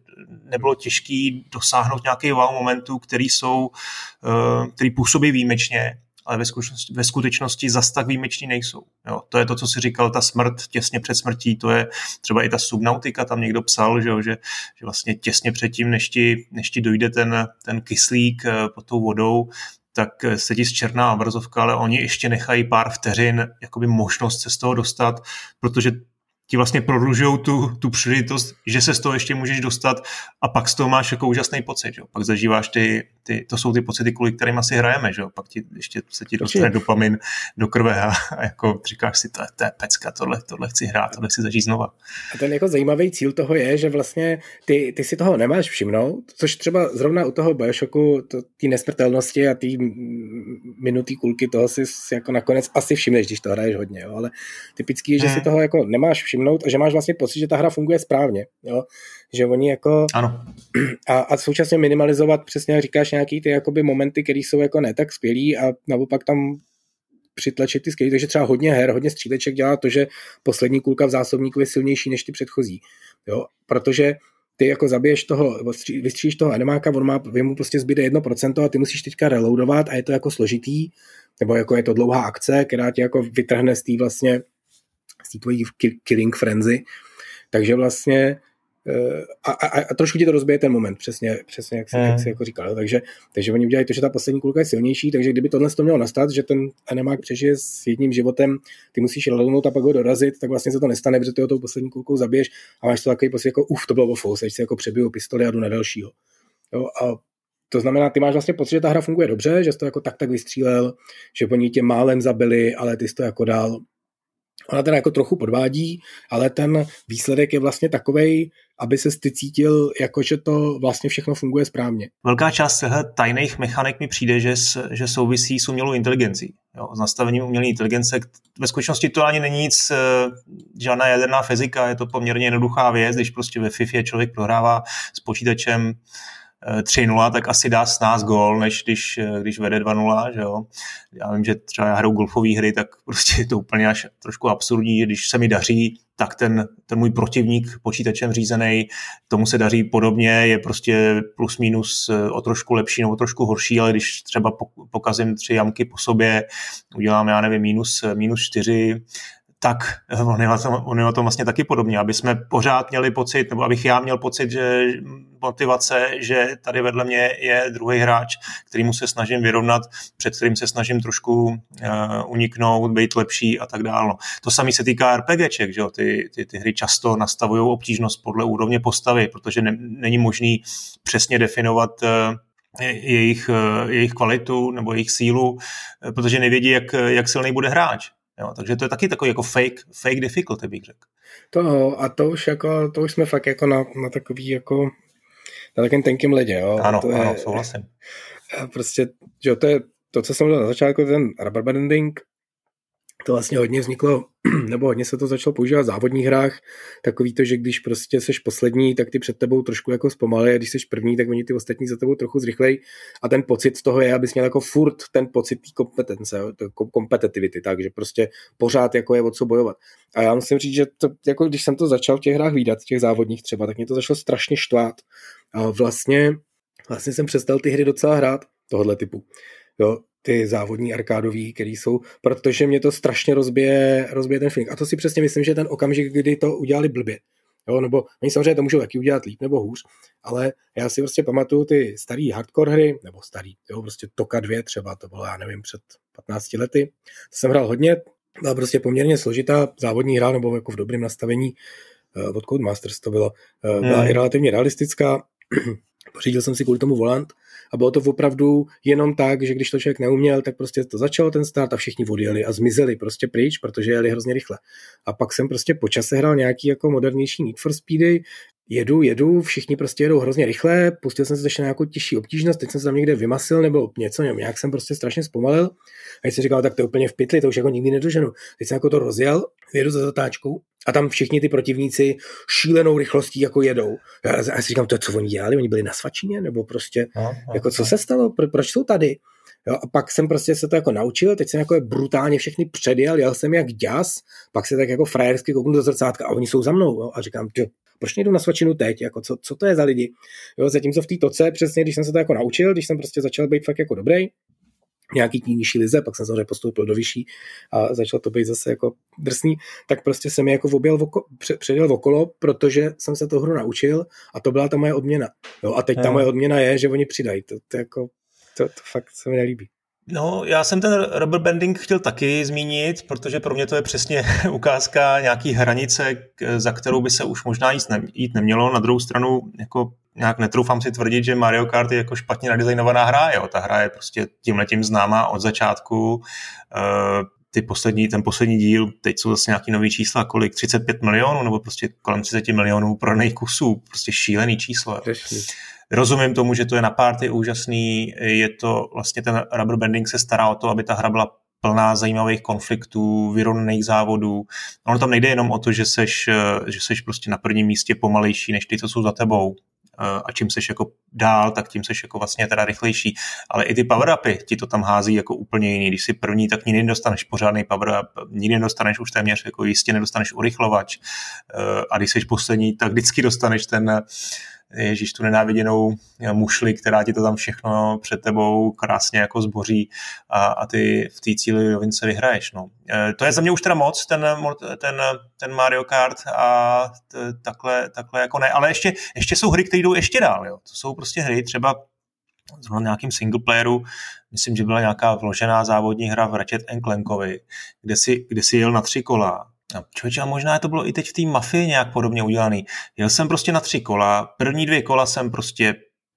nebylo těžký dosáhnout nějaký wow momentů, který jsou, eh, který působí výjimečně, ale ve skutečnosti, ve skutečnosti zas tak výjimeční nejsou. Jo, to je to, co si říkal, ta smrt těsně před smrtí, to je třeba i ta subnautika, tam někdo psal, že, že, že vlastně těsně předtím, než ti, než ti dojde ten, ten kyslík eh, pod tou vodou, tak se ti zčerná obrazovka, ale oni ještě nechají pár vteřin jakoby možnost se z toho dostat, protože ti vlastně prodlužují tu, tu příležitost, že se z toho ještě můžeš dostat a pak z toho máš jako úžasný pocit. Že? Pak zažíváš ty, ty, to jsou ty pocity, kvůli kterým asi hrajeme. Že? Pak ti, ještě se ti dostane dopamin do krve a, a jako říkáš si, to je, to je pecka, tohle, tohle chci hrát, tohle chci zažít znova. A ten jako zajímavý cíl toho je, že vlastně ty, ty si toho nemáš všimnout, což třeba zrovna u toho Bioshocku, té nesmrtelnosti a té minutý kulky, toho si jako nakonec asi všimneš, když to hraješ hodně, jo? ale typický je, že hmm. si toho jako nemáš všimnout všimnout a že máš vlastně pocit, že ta hra funguje správně. Jo? Že oni jako... Ano. A, a současně minimalizovat, přesně jak říkáš, nějaký ty jakoby momenty, které jsou jako ne tak skvělý a naopak tam přitlačit ty skvělý, takže třeba hodně her, hodně stříleček dělá to, že poslední kulka v zásobníku je silnější než ty předchozí. Jo? Protože ty jako zabiješ toho, vystříš toho enemáka, on má, mu prostě zbyde 1% a ty musíš teďka reloadovat a je to jako složitý, nebo jako je to dlouhá akce, která tě jako vytrhne z té vlastně, z té tvojí killing frenzy, takže vlastně Eh, a, a, a trošku ti to rozbije ten moment, přesně, přesně jak, jsi, jak jsi jako říkal. Takže, takže oni udělají to, že ta poslední kulka je silnější, takže kdyby tohle to mělo nastat, že ten animák přežije s jedním životem, ty musíš ladnout a pak ho dorazit, tak vlastně se to nestane, protože ty ho tou poslední kulkou zabiješ a máš to takový prostě jako uf, to bylo ofou, si jako přebiju pistoli a jdu na dalšího. Jo, a to znamená, ty máš vlastně pocit, že ta hra funguje dobře, že jsi to jako tak tak vystřílel, že oni tě málem zabili, ale ty jsi to jako dal. Ona teda jako trochu podvádí, ale ten výsledek je vlastně takovej, aby se ty cítil, jako že to vlastně všechno funguje správně. Velká část tajných mechanik mi přijde, že, že souvisí s umělou inteligencí. Jo, s nastavením umělé inteligence. Ve skutečnosti to ani není nic, eh, žádná jaderná fyzika, je to poměrně jednoduchá věc, když prostě ve FIFA člověk prohrává s počítačem 3-0, tak asi dá s nás gól, než když, když vede 2-0, že jo. Já vím, že třeba já hraju golfové hry, tak prostě je to úplně až trošku absurdní, když se mi daří, tak ten, ten můj protivník počítačem řízený, tomu se daří podobně, je prostě plus minus eh, o trošku lepší nebo o trošku horší, ale když třeba pokazím tři jamky po sobě, udělám, já nevím, minus, minus čtyři, tak on je, on je na tom vlastně taky podobně, aby jsme pořád měli pocit, nebo abych já měl pocit, že motivace, že tady vedle mě je druhý hráč, kterýmu se snažím vyrovnat, před kterým se snažím trošku uh, uniknout, být lepší a tak dále. To samé se týká RPGček, že jo? Ty, ty, ty hry často nastavují obtížnost podle úrovně postavy, protože ne, není možný přesně definovat uh, jejich, jejich kvalitu nebo jejich sílu, protože nevědí, jak, jak silný bude hráč. Jo, takže to je taky takový jako fake, fake difficulty, bych řekl. To a to už, jako, to už jsme fakt jako na, na takový jako na takovém tenkém ledě, jo. Ano, to ano, je, souhlasím. Prostě, že to je to, co jsem měl na začátku, ten rubber banding, to vlastně hodně vzniklo, nebo hodně se to začalo používat v závodních hrách, takový to, že když prostě seš poslední, tak ty před tebou trošku jako zpomalí a když seš první, tak oni ty ostatní za tebou trochu zrychlej a ten pocit z toho je, abys měl jako furt ten pocit té kompetence, kompetitivity, takže prostě pořád jako je o co bojovat. A já musím říct, že to, jako když jsem to začal v těch hrách výdat, těch závodních třeba, tak mě to začalo strašně štvát. A vlastně, vlastně jsem přestal ty hry docela hrát tohohle typu. Jo, ty závodní arkádový, který jsou, protože mě to strašně rozbije, rozbije ten feeling. A to si přesně myslím, že ten okamžik, kdy to udělali blbě. Jo, nebo oni samozřejmě to můžou taky udělat líp nebo hůř, ale já si prostě pamatuju ty starý hardcore hry, nebo starý, jo, prostě Toka 2 třeba, to bylo, já nevím, před 15 lety. To jsem hrál hodně, byla prostě poměrně složitá závodní hra, nebo jako v dobrém nastavení uh, od Codemasters to bylo. Uh, byla hmm. i relativně realistická, pořídil jsem si kvůli tomu volant a bylo to opravdu jenom tak, že když to člověk neuměl, tak prostě to začalo ten start a všichni odjeli a zmizeli prostě pryč, protože jeli hrozně rychle. A pak jsem prostě po čase hrál nějaký jako modernější Need for Speedy, jedu, jedu, všichni prostě jedou hrozně rychle, pustil jsem se ještě na nějakou těžší obtížnost, teď jsem se tam někde vymasil nebo něco, nebo nějak jsem prostě strašně zpomalil. A jsem říkal, tak to je úplně v pytli, to už jako nikdy nedoženu. Teď jsem jako to rozjel, jedu za zatáčkou a tam všichni ty protivníci šílenou rychlostí jako jedou. Já, já si říkám, to co oni dělali, oni byli na svačině, nebo prostě, no, no, jako co no. se stalo, Pro, proč jsou tady? Jo, a pak jsem prostě se to jako naučil, teď jsem jako je brutálně všechny předjel, jel jsem jak děs, pak se tak jako frajersky kouknu do zrcátka a oni jsou za mnou jo, a říkám, proč nejdu na svačinu teď, jako co, co to je za lidi. Jo, zatímco v té toce, přesně když jsem se to jako naučil, když jsem prostě začal být fakt jako dobrý, nějaký tý nižší lize, pak jsem samozřejmě postoupil do vyšší a začal to být zase jako drsný, tak prostě jsem je jako objel voko, předjel okolo, protože jsem se to hru naučil a to byla ta moje odměna. Jo, a teď ta moje odměna je, že oni přidají. To, to, jako, to, to fakt se mi nelíbí. No, já jsem ten rubber banding chtěl taky zmínit, protože pro mě to je přesně ukázka nějaký hranice, za kterou by se už možná jít, jít nemělo. Na druhou stranu, jako nějak netroufám si tvrdit, že Mario Kart je jako špatně nadizajnovaná hra. Jo. Ta hra je prostě tímhletím známá od začátku. Uh, ty poslední, ten poslední díl, teď jsou zase nějaký nový čísla, kolik, 35 milionů, nebo prostě kolem 30 milionů prodaných kusů, prostě šílený číslo. Řešný. Rozumím tomu, že to je na párty úžasný, je to vlastně ten rubber banding se stará o to, aby ta hra byla plná zajímavých konfliktů, vyrovnaných závodů. Ono tam nejde jenom o to, že seš, že seš prostě na prvním místě pomalejší než ty, co jsou za tebou. a čím seš jako dál, tak tím seš jako vlastně teda rychlejší. Ale i ty power-upy ti to tam hází jako úplně jiný. Když jsi první, tak nikdy nedostaneš pořádný power-up, nikdy nedostaneš už téměř jako jistě nedostaneš urychlovač a když jsi poslední, tak vždycky dostaneš ten ježíš tu nenáviděnou mušli, která ti to tam všechno před tebou krásně jako zboří a, a ty v té cíli rovince vyhraješ. No. E, to je za mě už teda moc, ten, ten, ten Mario Kart a t, takhle, takhle jako ne, ale ještě, ještě jsou hry, které jdou ještě dál. Jo. To jsou prostě hry, třeba zrovna nějakým single playeru, myslím, že byla nějaká vložená závodní hra v Ratchet Clankovi, kde si, kde si jel na tři kola No, člověče, a možná to bylo i teď v té mafii nějak podobně udělaný. Jel jsem prostě na tři kola, první dvě kola jsem prostě,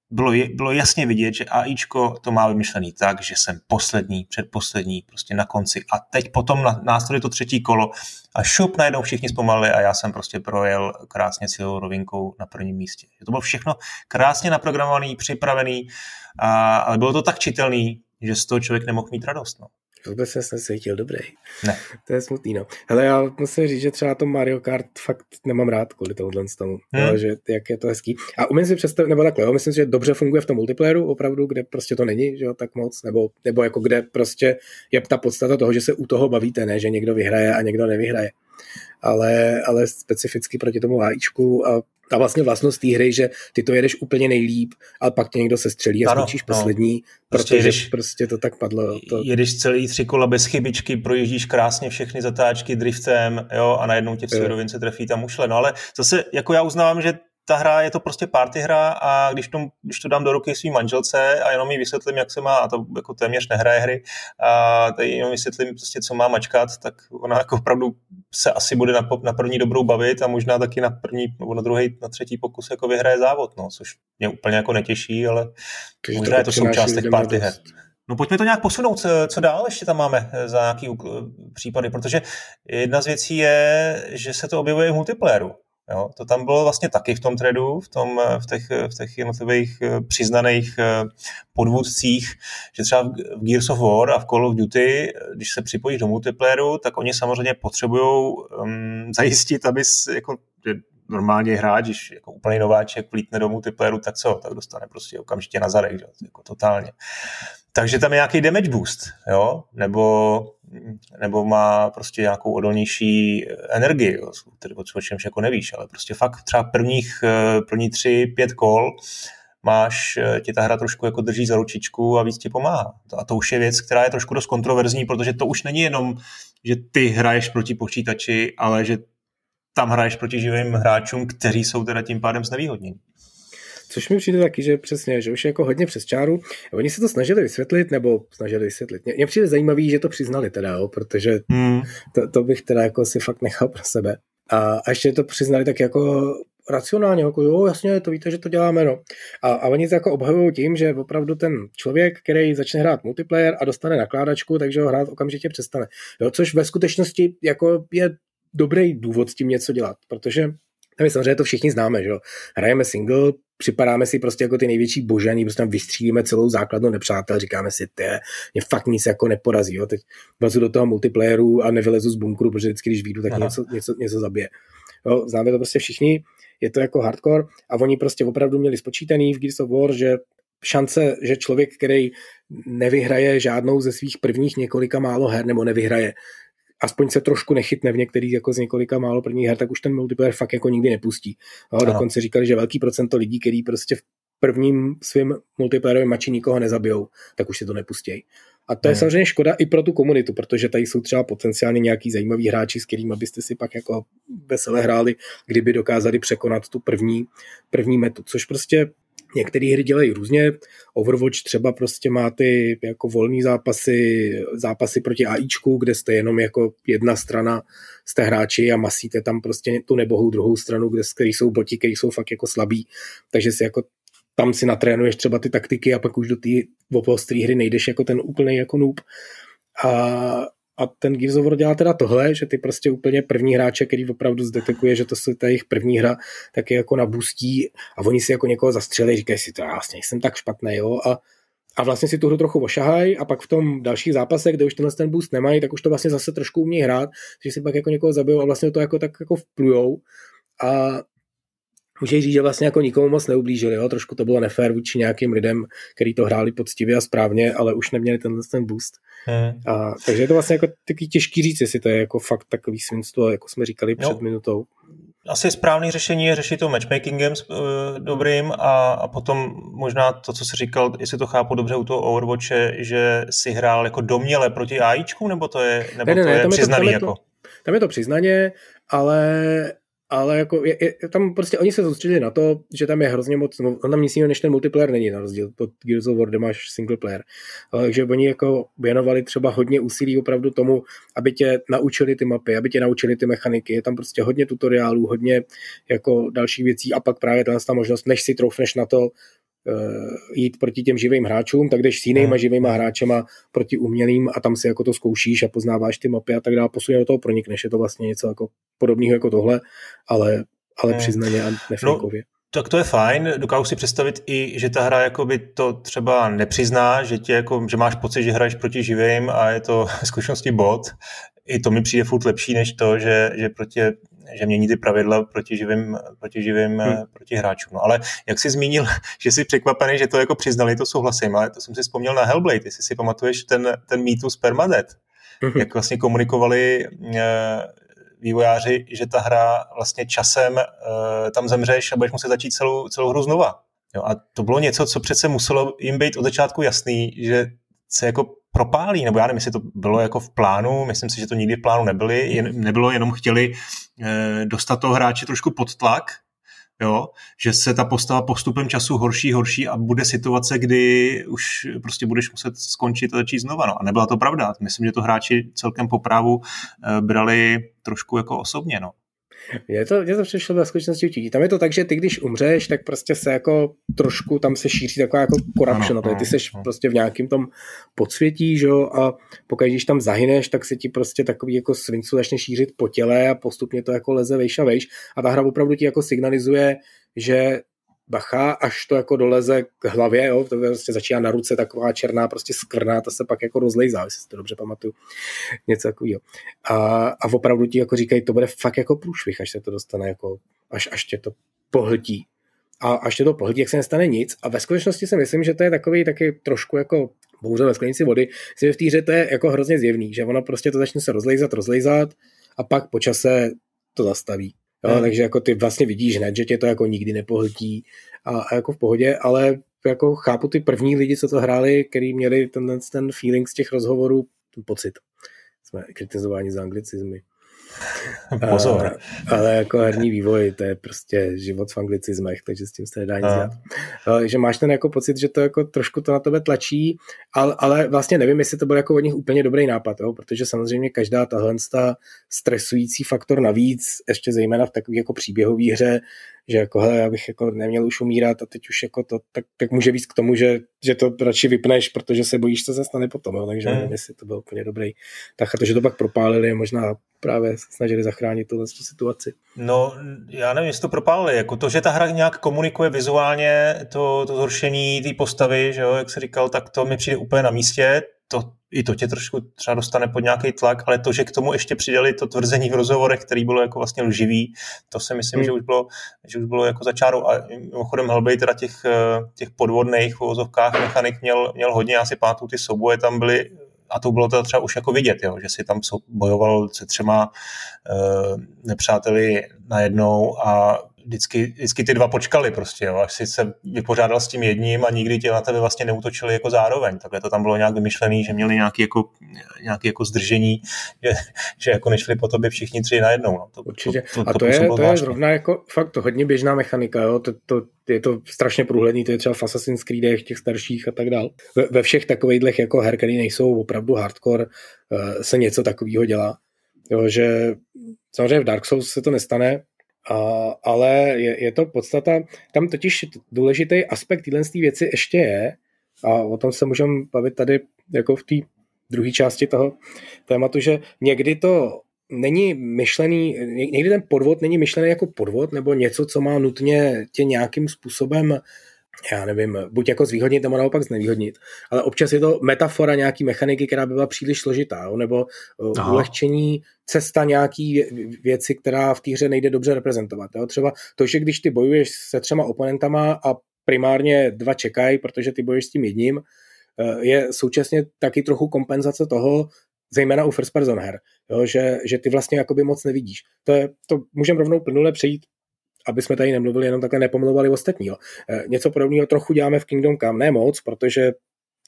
bylo, bylo jasně vidět, že AIčko to má vymyšlený tak, že jsem poslední, předposlední, prostě na konci. A teď potom následuje to třetí kolo a šup, najednou všichni zpomalili a já jsem prostě projel krásně cílovou rovinkou na prvním místě. To bylo všechno krásně naprogramovaný, připravený, a, ale bylo to tak čitelný, že z toho člověk nemohl mít radost. No. Vůbec jsem se cítil dobrý. Ne. To je smutný, no. Hele, já musím říct, že třeba to Mario Kart fakt nemám rád kvůli tomuhle tomu, hmm. jo, že jak je to hezký. A umím si představit, nebo takhle, jo, myslím si, že dobře funguje v tom multiplayeru, opravdu, kde prostě to není, že jo, tak moc, nebo, nebo jako kde prostě je ta podstata toho, že se u toho bavíte, ne, že někdo vyhraje a někdo nevyhraje. Ale, ale specificky proti tomu AIčku a ta vlastně vlastnost té hry, že ty to jedeš úplně nejlíp, ale pak tě někdo se střelí a skončíš no, poslední, prostě protože jedeš, prostě to tak padlo. To... Jedeš celý tři kola bez chybičky, projíždíš krásně všechny zatáčky driftem, jo, a najednou tě v rovince trefí tam ušle. No ale zase, jako já uznávám, že ta hra je to prostě party hra a když to, když to dám do ruky svým manželce a jenom jí vysvětlím, jak se má, a to jako téměř nehraje hry, a tady jenom vysvětlím prostě, co má mačkat, tak ona jako opravdu se asi bude na, na první dobrou bavit a možná taky na první nebo na druhý, na třetí pokus jako vyhraje závod, no, což mě úplně jako netěší, ale Takže možná to je to součást těch party her. No pojďme to nějak posunout, co, co dál ještě tam máme eh, za nějaký případy, protože jedna z věcí je, že se to objevuje v multiplayeru. Jo, to tam bylo vlastně taky v tom tradu, v, tom, eh, v, těch, v těch jednotlivých eh, přiznaných eh, podvůdcích, že třeba v Gears of War a v Call of Duty, když se připojíš do multiplayeru, tak oni samozřejmě potřebují um, zajistit, aby jako, normálně hráč, když jako úplný nováček plítne do multiplayeru, tak co? Tak dostane prostě okamžitě na zadek, jako totálně. Takže tam je nějaký damage boost, jo? Nebo nebo má prostě nějakou odolnější energii, jo, o čemž jako nevíš, ale prostě fakt třeba prvních, eh, první tři, pět kol máš, eh, ti ta hra trošku jako drží za ručičku a víc ti pomáhá. A to už je věc, která je trošku dost kontroverzní, protože to už není jenom, že ty hraješ proti počítači, ale že tam hraješ proti živým hráčům, kteří jsou teda tím pádem znevýhodněni. Což mi přijde taky, že přesně, že už je jako hodně přes čáru. Oni se to snažili vysvětlit, nebo snažili vysvětlit. Mně přijde zajímavý, že to přiznali teda, jo, protože hmm. to, to, bych teda jako si fakt nechal pro sebe. A, a ještě to přiznali tak jako racionálně, jako jo, jasně, to víte, že to děláme, no. A, a oni to jako obhajují tím, že opravdu ten člověk, který začne hrát multiplayer a dostane nakládačku, takže ho hrát okamžitě přestane. Jo, což ve skutečnosti jako je dobrý důvod s tím něco dělat, protože my samozřejmě to všichni známe, že jo. Hrajeme single, připadáme si prostě jako ty největší božaní, prostě tam vystřílíme celou základnu nepřátel, říkáme si, ty, mě fakt nic jako neporazí, jo. teď vlezu do toho multiplayeru a nevylezu z bunkru, protože vždycky, když vyjdu, tak něco, něco, něco zabije. Jo, známe to prostě všichni, je to jako hardcore a oni prostě opravdu měli spočítaný v Gears of War, že šance, že člověk, který nevyhraje žádnou ze svých prvních několika málo her, nebo nevyhraje aspoň se trošku nechytne v některých jako z několika málo prvních her, tak už ten multiplayer fakt jako nikdy nepustí. No, dokonce říkali, že velký procento lidí, který prostě v prvním svým multiplayerovém mači nikoho nezabijou, tak už si to nepustí. A to je hmm. samozřejmě škoda i pro tu komunitu, protože tady jsou třeba potenciálně nějaký zajímaví hráči, s kterými byste si pak jako veselé hráli, kdyby dokázali překonat tu první, první metu, což prostě Některé hry dělají různě. Overwatch třeba prostě má ty jako volný zápasy, zápasy proti AIčku, kde jste jenom jako jedna strana, jste hráči a masíte tam prostě tu nebohou druhou stranu, kde, který jsou boti, který jsou fakt jako slabí. Takže si jako tam si natrénuješ třeba ty taktiky a pak už do té ostrý hry nejdeš jako ten úplný jako noob. A a ten Gears of War dělá teda tohle, že ty prostě úplně první hráče, který opravdu zdetekuje, že to je ta jejich první hra, tak je jako nabustí a oni si jako někoho zastřelí, říkají si, to já vlastně jsem tak špatný, jo, a, a vlastně si tu hru trochu ošahají a pak v tom dalších zápasech, kde už tenhle ten boost nemají, tak už to vlastně zase trošku umí hrát, že si pak jako někoho zabijou a vlastně to jako tak jako vplujou. A může říct, že vlastně jako nikomu moc neublížili, jo? trošku to bylo nefér vůči nějakým lidem, kteří to hráli poctivě a správně, ale už neměli ten, ten boost. Hmm. A, takže je to vlastně jako taky těžký říct, jestli to je jako fakt takový svinstvo, jako jsme říkali no. před minutou. Asi správný řešení je řešit to matchmakingem uh, dobrým a, a potom možná to, co jsi říkal, jestli to chápu dobře u toho Overwatche, že si hrál jako doměle proti AIčku, nebo to je, nebo ne, ne, to je tam přiznaný je to, tam jako? Je to, tam je to přiznaně, ale ale jako je, je, tam prostě oni se soustředili na to, že tam je hrozně moc, on tam nic jiného než ten multiplayer není na rozdíl od Gears of War, kde máš single player. Takže oni jako věnovali třeba hodně úsilí opravdu tomu, aby tě naučili ty mapy, aby tě naučili ty mechaniky. Je tam prostě hodně tutoriálů, hodně jako dalších věcí a pak právě ta možnost, než si troufneš na to, jít proti těm živým hráčům, tak jdeš s jinýma živýma hráčema proti umělým a tam si jako to zkoušíš a poznáváš ty mapy a tak dále, postupně do toho pronikneš. Je to vlastně něco jako podobného jako tohle, ale, ale přiznaně a nefejkově. No. Tak to je fajn, dokážu si představit i, že ta hra jakoby to třeba nepřizná, že, tě jako, že máš pocit, že hraješ proti živým a je to v skutečnosti bot. I to mi přijde furt lepší, než to, že, že proti že mění ty pravidla proti živým, proti živým hmm. proti hráčům. No ale jak jsi zmínil, že jsi překvapený, že to jako přiznali, to souhlasím, ale to jsem si vzpomněl na Hellblade, jestli si pamatuješ ten, ten mýtus Permadeath, hmm. jak vlastně komunikovali eh, vývojáři, že ta hra vlastně časem eh, tam zemřeš a budeš muset začít celou, celou hru znova. Jo, a to bylo něco, co přece muselo jim být od začátku jasný, že se jako propálí, nebo já nevím, jestli to bylo jako v plánu, myslím si, že to nikdy v plánu nebyli, jen, nebylo, jenom chtěli eh, dostat toho hráče trošku pod tlak, jo, že se ta postava postupem času horší, horší a bude situace, kdy už prostě budeš muset skončit a začít znova. No. A nebyla to pravda. Myslím, že to hráči celkem po právu eh, brali trošku jako osobně. No. Je to, je to přišlo ve skutečnosti utíží. Tam je to tak, že ty když umřeš, tak prostě se jako trošku tam se šíří taková jako corruption, ano, ty seš ano. prostě v nějakém tom podsvětí, že jo, a pokud když tam zahyneš, tak se ti prostě takový jako svincu začne šířit po těle a postupně to jako leze vejš a vejš a ta hra opravdu ti jako signalizuje, že bacha, až to jako doleze k hlavě, jo, to prostě začíná na ruce taková černá prostě skvrná, to se pak jako rozlejzá, jestli si to dobře pamatuju, něco takového. A, a opravdu ti jako říkají, to bude fakt jako průšvih, až se to dostane jako, až, až tě to pohltí. A až tě to pohltí, jak se nestane nic. A ve skutečnosti si myslím, že to je takový taky trošku jako bouře ve sklenici vody. Myslím, že v té to je jako hrozně zjevný, že ono prostě to začne se rozlejzat, rozlejzat a pak po čase to zastaví. Jo, hmm. Takže jako ty vlastně vidíš hned, že tě to jako nikdy nepohltí a, a jako v pohodě, ale jako chápu ty první lidi, co to hráli, který měli ten, ten feeling z těch rozhovorů, ten pocit. Jsme kritizováni za anglicizmy. Pozor. A, ale jako herní vývoj, to je prostě život v anglicizmech, takže s tím se nedá nic dělat. Takže máš ten jako pocit, že to jako trošku to na tebe tlačí, ale, ale vlastně nevím, jestli to byl jako od nich úplně dobrý nápad, jo? protože samozřejmě každá tahle stresující faktor navíc, ještě zejména v takové jako příběhové hře, že jako hele, já bych jako neměl už umírat a teď už jako to, tak, tak může víc k tomu, že, že to radši vypneš, protože se bojíš, co se stane potom, jo? takže hmm. nevím, jestli to byl úplně dobrý. Tak a to, že to pak propálili, možná právě se snažili zachránit tuhle situaci. No, já nevím, jestli to propálili. Jako to, že ta hra nějak komunikuje vizuálně to, to zhoršení té postavy, že jo, jak se říkal, tak to mi přijde úplně na místě. To, I to tě trošku třeba dostane pod nějaký tlak, ale to, že k tomu ještě přidali to tvrzení v rozhovorech, který bylo jako vlastně lživý, to si myslím, hmm. že už bylo, že už bylo jako začáru. A mimochodem Hellblade teda těch, těch podvodných v uvozovkách mechanik měl, měl hodně, já si pamatuju, ty souboje tam byly a to bylo to třeba už jako vidět, jo, že si tam bojoval se třema uh, nepřáteli najednou a vždycky, vždycky ty dva počkali prostě, jo, až si se vypořádal s tím jedním a nikdy tě na tebe vlastně neutočili jako zároveň. Takhle to tam bylo nějak vymyšlený, že měli nějaký jako, nějaký jako zdržení, že, že jako nešli po tobě všichni tři najednou. No. To, Určitě. To, to, a to, to je, to je zrovna jako fakt to hodně běžná mechanika, jo. To, to, je to strašně průhledný, to je třeba v Assassin's Creedech, těch starších a tak dál. Ve, ve všech takových jako her, které nejsou opravdu hardcore, eh, se něco takového dělá. Jo, že samozřejmě v Dark Souls se to nestane, ale je, je to podstata, tam totiž důležitý aspekt téhle věci ještě je, a o tom se můžeme bavit tady jako v té druhé části toho tématu, že někdy to není myšlený, někdy ten podvod není myšlený jako podvod nebo něco, co má nutně tě nějakým způsobem já nevím, buď jako zvýhodnit nebo naopak znevýhodnit, ale občas je to metafora nějaký mechaniky, která by byla příliš složitá, jo? nebo eh, Aha. ulehčení cesta nějaký věci, která v té hře nejde dobře reprezentovat. Jo? Třeba to, že když ty bojuješ se třema oponentama a primárně dva čekají, protože ty bojuješ s tím jedním, eh, je současně taky trochu kompenzace toho, zejména u first person her, jo, že, že ty vlastně jakoby moc nevidíš. To, je, to můžeme rovnou plnule přejít aby jsme tady nemluvili jenom takhle nepomluvali ostatní. Jo. Eh, něco podobného trochu děláme v Kingdom Come, ne moc, protože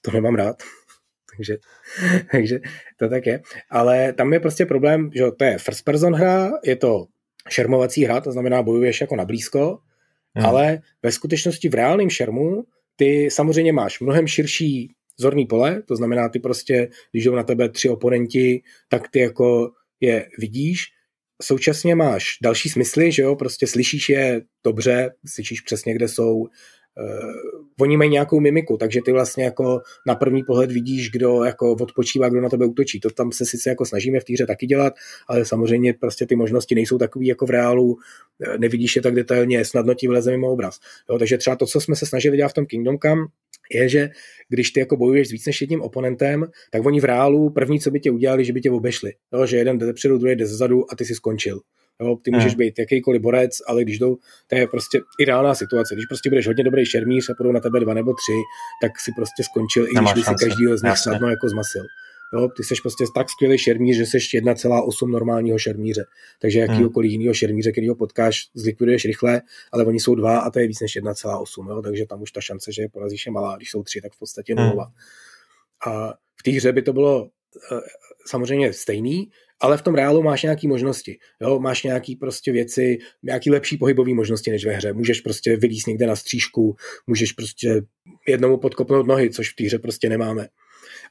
to nemám rád. takže, takže to tak je. Ale tam je prostě problém, že to je first person hra, je to šermovací hra, to znamená bojuješ jako na blízko, hmm. ale ve skutečnosti v reálném šermu ty samozřejmě máš mnohem širší zorný pole, to znamená ty prostě, když jdou na tebe tři oponenti, tak ty jako je vidíš, současně máš další smysly, že jo, prostě slyšíš je dobře, slyšíš přesně, kde jsou, oni mají nějakou mimiku, takže ty vlastně jako na první pohled vidíš, kdo jako odpočívá, kdo na tebe útočí. To tam se sice jako snažíme v týře taky dělat, ale samozřejmě prostě ty možnosti nejsou takový jako v reálu, eh, nevidíš je tak detailně, snadno ti vleze mimo obraz. Jo, takže třeba to, co jsme se snažili dělat v tom Kingdom Come, je, že když ty jako bojuješ s víc než jedním oponentem, tak oni v reálu první, co by tě udělali, že by tě obešli. Jo, že jeden jde dopředu, druhý jde zezadu a ty si skončil. Jo, ty můžeš hmm. být jakýkoliv borec, ale když jdou, to je prostě ideálná situace. Když prostě budeš hodně dobrý šermíř a půjdou na tebe dva nebo tři, tak si prostě skončil, i když by si každýho z nich snadno jako zmasil. Jo, ty jsi prostě tak skvělý šermíř, že jsi 1,8 normálního šermíře. Takže jakýkoliv hmm. jiného šermíře, který ho potkáš, zlikviduješ rychle, ale oni jsou dva a to je víc než 1,8. Jo, takže tam už ta šance, že je porazíš je malá. Když jsou tři, tak v podstatě hmm. nulová. A v té hře by to bylo eh, samozřejmě stejný, ale v tom reálu máš nějaké možnosti. Jo? Máš nějaké prostě věci, nějaké lepší pohybové možnosti než ve hře. Můžeš prostě vylíst někde na střížku, můžeš prostě jednomu podkopnout nohy, což v té hře prostě nemáme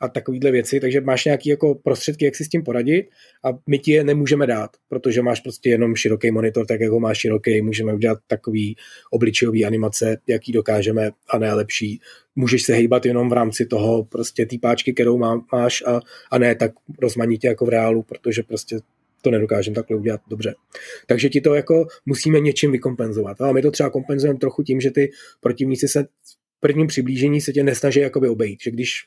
a takovýhle věci, takže máš nějaké jako prostředky, jak si s tím poradit a my ti je nemůžeme dát, protože máš prostě jenom široký monitor, tak jako máš široký, můžeme udělat takový obličejový animace, jaký dokážeme a ne lepší. Můžeš se hejbat jenom v rámci toho prostě té páčky, kterou má, máš a, a ne tak rozmanitě jako v reálu, protože prostě to nedokážeme takhle udělat dobře. Takže ti to jako musíme něčím vykompenzovat. A my to třeba kompenzujeme trochu tím, že ty protivníci se v prvním přiblížení se tě nesnaží jakoby obejít. Že když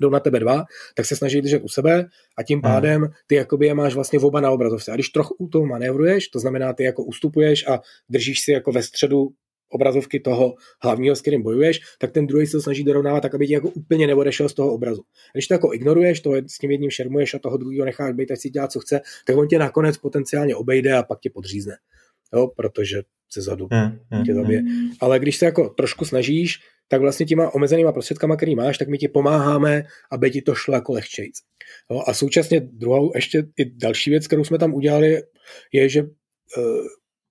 jdou na tebe dva, tak se snaží držet u sebe a tím hmm. pádem ty jakoby je máš vlastně v oba na obrazovce. A když trochu u toho manévruješ, to znamená ty jako ustupuješ a držíš si jako ve středu obrazovky toho hlavního, s kterým bojuješ, tak ten druhý se snaží dorovnávat tak, aby ti jako úplně neodešel z toho obrazu. A když to jako ignoruješ, to s tím jedním šermuješ a toho druhého necháš být, ať si dělá, co chce, tak on tě nakonec potenciálně obejde a pak tě podřízne. Jo, protože se zadu hmm, hmm, tě zabije. Hmm. Ale když se jako trošku snažíš, tak vlastně těma omezenýma prostředkama, který máš, tak my ti pomáháme, aby ti to šlo jako lehčejc. No a současně druhou, ještě i další věc, kterou jsme tam udělali, je, že uh,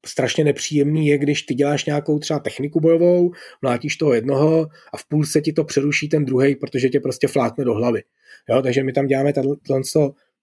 strašně nepříjemný je, když ty děláš nějakou třeba techniku bojovou, mlátíš toho jednoho a v půlce ti to přeruší ten druhý, protože tě prostě flákne do hlavy. Jo, takže my tam děláme tohle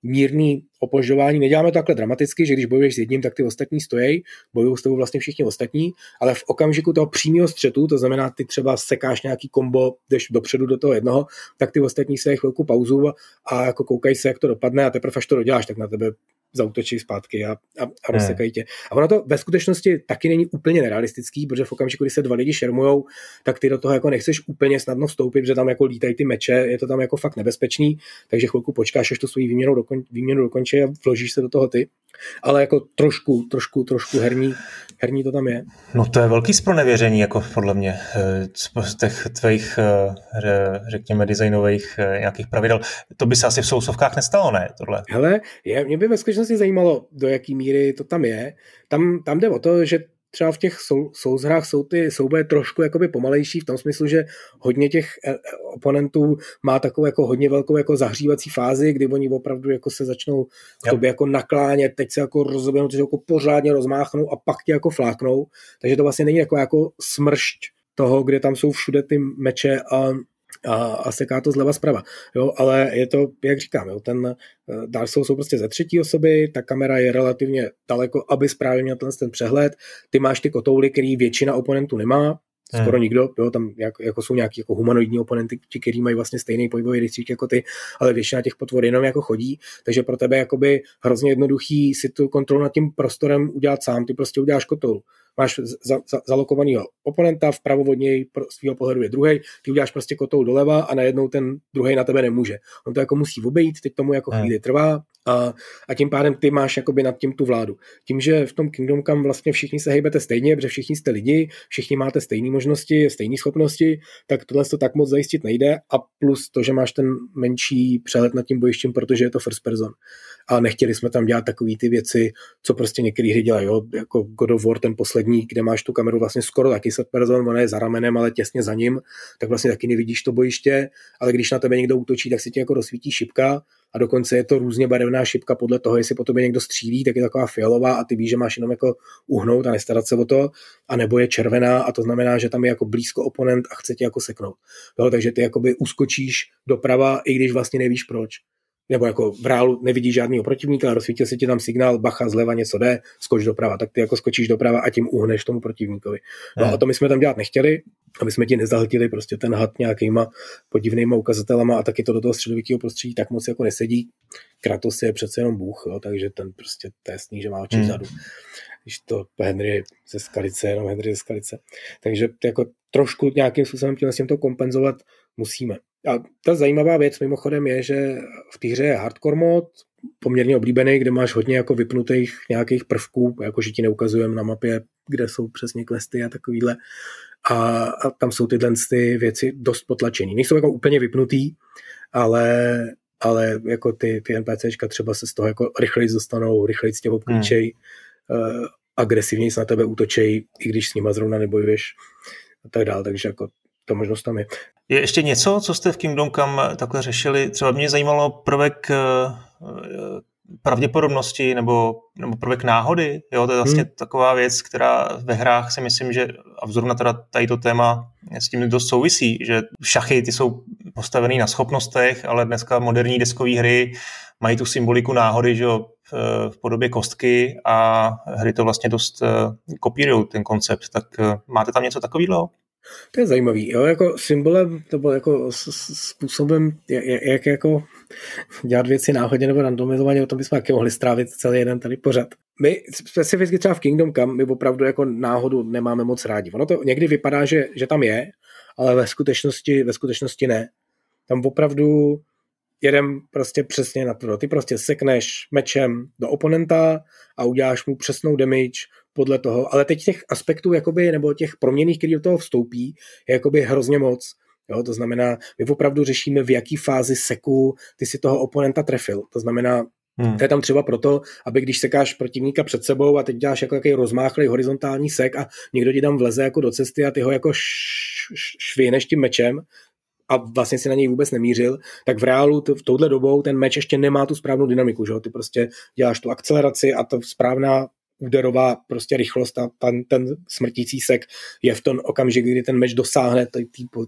mírný opožďování. Neděláme to takhle dramaticky, že když bojuješ s jedním, tak ty ostatní stojí, bojují s tebou vlastně všichni ostatní, ale v okamžiku toho přímého střetu, to znamená, ty třeba sekáš nějaký kombo, jdeš dopředu do toho jednoho, tak ty ostatní se chvilku pauzu a jako koukají se, jak to dopadne a teprve až to doděláš, tak na tebe zautočí zpátky a, a, a rozsekají tě. A ono to ve skutečnosti taky není úplně nerealistický, protože v okamžiku, kdy se dva lidi šermujou, tak ty do toho jako nechceš úplně snadno vstoupit, protože tam jako lítají ty meče, je to tam jako fakt nebezpečný, takže chvilku počkáš, až tu svoji výměnu, dokon, výměnu dokončí a vložíš se do toho ty. Ale jako trošku, trošku, trošku herní, herní to tam je. No to je velký spronevěření, jako podle mě, eh, z těch tvých, eh, řekněme, designových eh, nějakých pravidel. To by se asi v sousovkách nestalo, ne? Tohle. Hele, je, mě by ve skutečnosti zajímalo, do jaký míry to tam je. Tam, tam jde o to, že třeba v těch sou, souzhrách jsou ty souboje trošku jakoby pomalejší v tom smyslu, že hodně těch e, e, oponentů má takovou jako hodně velkou jako zahřívací fázi, kdy oni opravdu jako se začnou k tobě jako naklánět, teď se jako rozoběhnou, teď jako pořádně rozmáchnou a pak tě jako fláknou. Takže to vlastně není jako, jako smršť toho, kde tam jsou všude ty meče a a, a seká to zleva zprava. Jo, ale je to, jak říkám, jo, ten uh, Dark Souls jsou prostě ze třetí osoby, ta kamera je relativně daleko, aby správně měl ten, ten přehled. Ty máš ty kotouly, který většina oponentů nemá, skoro hmm. nikdo, jo, tam jako, jako jsou nějaký jako humanoidní oponenty, ti, kteří mají vlastně stejný pohybový rejstřík jako ty, ale většina těch potvor jenom jako chodí, takže pro tebe jakoby hrozně jednoduchý si tu kontrolu nad tím prostorem udělat sám, ty prostě uděláš kotoul máš za, za, zalokovaného oponenta, vpravo od něj z tvého pohledu je druhý, ty uděláš prostě kotou doleva a najednou ten druhý na tebe nemůže. On to jako musí obejít, teď tomu jako chvíli trvá, a, a tím pádem ty máš jakoby nad tím tu vládu. Tím, že v tom Kingdom Come vlastně všichni se hejbete stejně, protože všichni jste lidi, všichni máte stejné možnosti, stejné schopnosti, tak tohle to tak moc zajistit nejde a plus to, že máš ten menší přehled nad tím bojištěm, protože je to first person. A nechtěli jsme tam dělat takové ty věci, co prostě některé hry dělají, jo? jako God of War, ten poslední, kde máš tu kameru vlastně skoro taky set person, ona je za ramenem, ale těsně za ním, tak vlastně taky nevidíš to bojiště, ale když na tebe někdo útočí, tak si ti jako rozsvítí šipka a dokonce je to různě barevná šipka podle toho, jestli po tobě někdo střílí, tak je taková fialová a ty víš, že máš jenom jako uhnout a nestarat se o to, a nebo je červená a to znamená, že tam je jako blízko oponent a chce tě jako seknout. Jo, takže ty jakoby uskočíš doprava, i když vlastně nevíš proč nebo jako v reálu nevidíš žádného protivníka, rozsvítil se ti tam signál, bacha, zleva něco jde, skoč doprava, tak ty jako skočíš doprava a tím uhneš tomu protivníkovi. No a to my jsme tam dělat nechtěli, aby jsme ti nezahltili prostě ten had nějakýma podivnýma ukazatelama a taky to do toho středověkého prostředí tak moc jako nesedí. Kratos je přece jenom bůh, jo, takže ten prostě to jasný, že má oči hmm. vzadu. Když to Henry ze Skalice, jenom Henry ze Skalice. Takže jako trošku nějakým způsobem tím to kompenzovat musíme. A ta zajímavá věc mimochodem je, že v té hře je hardcore mod, poměrně oblíbený, kde máš hodně jako vypnutých nějakých prvků, jako že ti neukazujeme na mapě, kde jsou přesně questy a takovýhle. A, a tam jsou tyhle ty věci dost potlačený. Nejsou jako úplně vypnutý, ale, ale jako ty, ty NPCčka třeba se z toho jako rychleji dostanou, rychleji tě obklíčej, hmm. uh, agresivněji se na tebe útočej, i když s nima zrovna nebojuješ a tak dále, takže jako ta možnost tam je. Je ještě něco, co jste v Kingdom Come takhle řešili? Třeba mě zajímalo prvek eh, pravděpodobnosti nebo, nebo prvek náhody. Jo, to je vlastně hmm. taková věc, která ve hrách si myslím, že a zrovna teda tady to téma s tím dost souvisí, že šachy ty jsou postavený na schopnostech, ale dneska moderní deskové hry mají tu symboliku náhody, že jo, v podobě kostky a hry to vlastně dost eh, kopírují ten koncept. Tak eh, máte tam něco takového? To je zajímavý, jo, jako symbolem, to byl jako způsobem, jak, jak jako dělat věci náhodně nebo randomizovaně, o tom bychom taky mohli strávit celý jeden tady pořad. My specificky třeba v Kingdom Come, my opravdu jako náhodu nemáme moc rádi. Ono to někdy vypadá, že, že tam je, ale ve skutečnosti, ve skutečnosti ne. Tam opravdu jedem prostě přesně na to. Ty prostě sekneš mečem do oponenta a uděláš mu přesnou damage podle toho, ale teď těch aspektů jakoby, nebo těch proměných, které do toho vstoupí, je jakoby hrozně moc. Jo, to znamená, my opravdu řešíme, v jaký fázi seku ty si toho oponenta trefil. To znamená, Hmm. To je tam třeba proto, aby když sekáš protivníka před sebou a teď děláš jako takový rozmáchlý horizontální sek a někdo ti tam vleze jako do cesty a ty ho jako švineš tím mečem, a vlastně si na něj vůbec nemířil, tak v reálu t- v touhle dobou ten meč ještě nemá tu správnou dynamiku, že Ty prostě děláš tu akceleraci a ta správná úderová prostě rychlost a ten, ten smrtící sek je v tom okamžik, kdy ten meč dosáhne té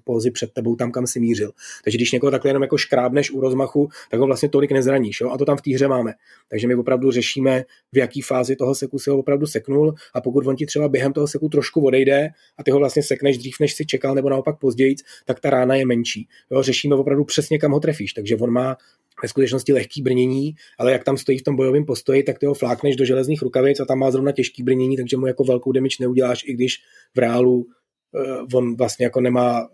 pózy před tebou tam, kam si mířil. Takže když někoho takhle jenom jako škrábneš u rozmachu, tak ho vlastně tolik nezraníš. Jo? A to tam v té hře máme. Takže my opravdu řešíme, v jaký fázi toho seku si ho opravdu seknul a pokud on ti třeba během toho seku trošku odejde a ty ho vlastně sekneš dřív, než si čekal, nebo naopak později, tak ta rána je menší. Jo? Řešíme opravdu přesně, kam ho trefíš. Takže on má ve skutečnosti lehký brnění, ale jak tam stojí v tom bojovém postoji, tak ty ho flákneš do železných rukavic a tam má zrovna těžký brnění, takže mu jako velkou damage neuděláš, i když v reálu uh, on vlastně jako nemá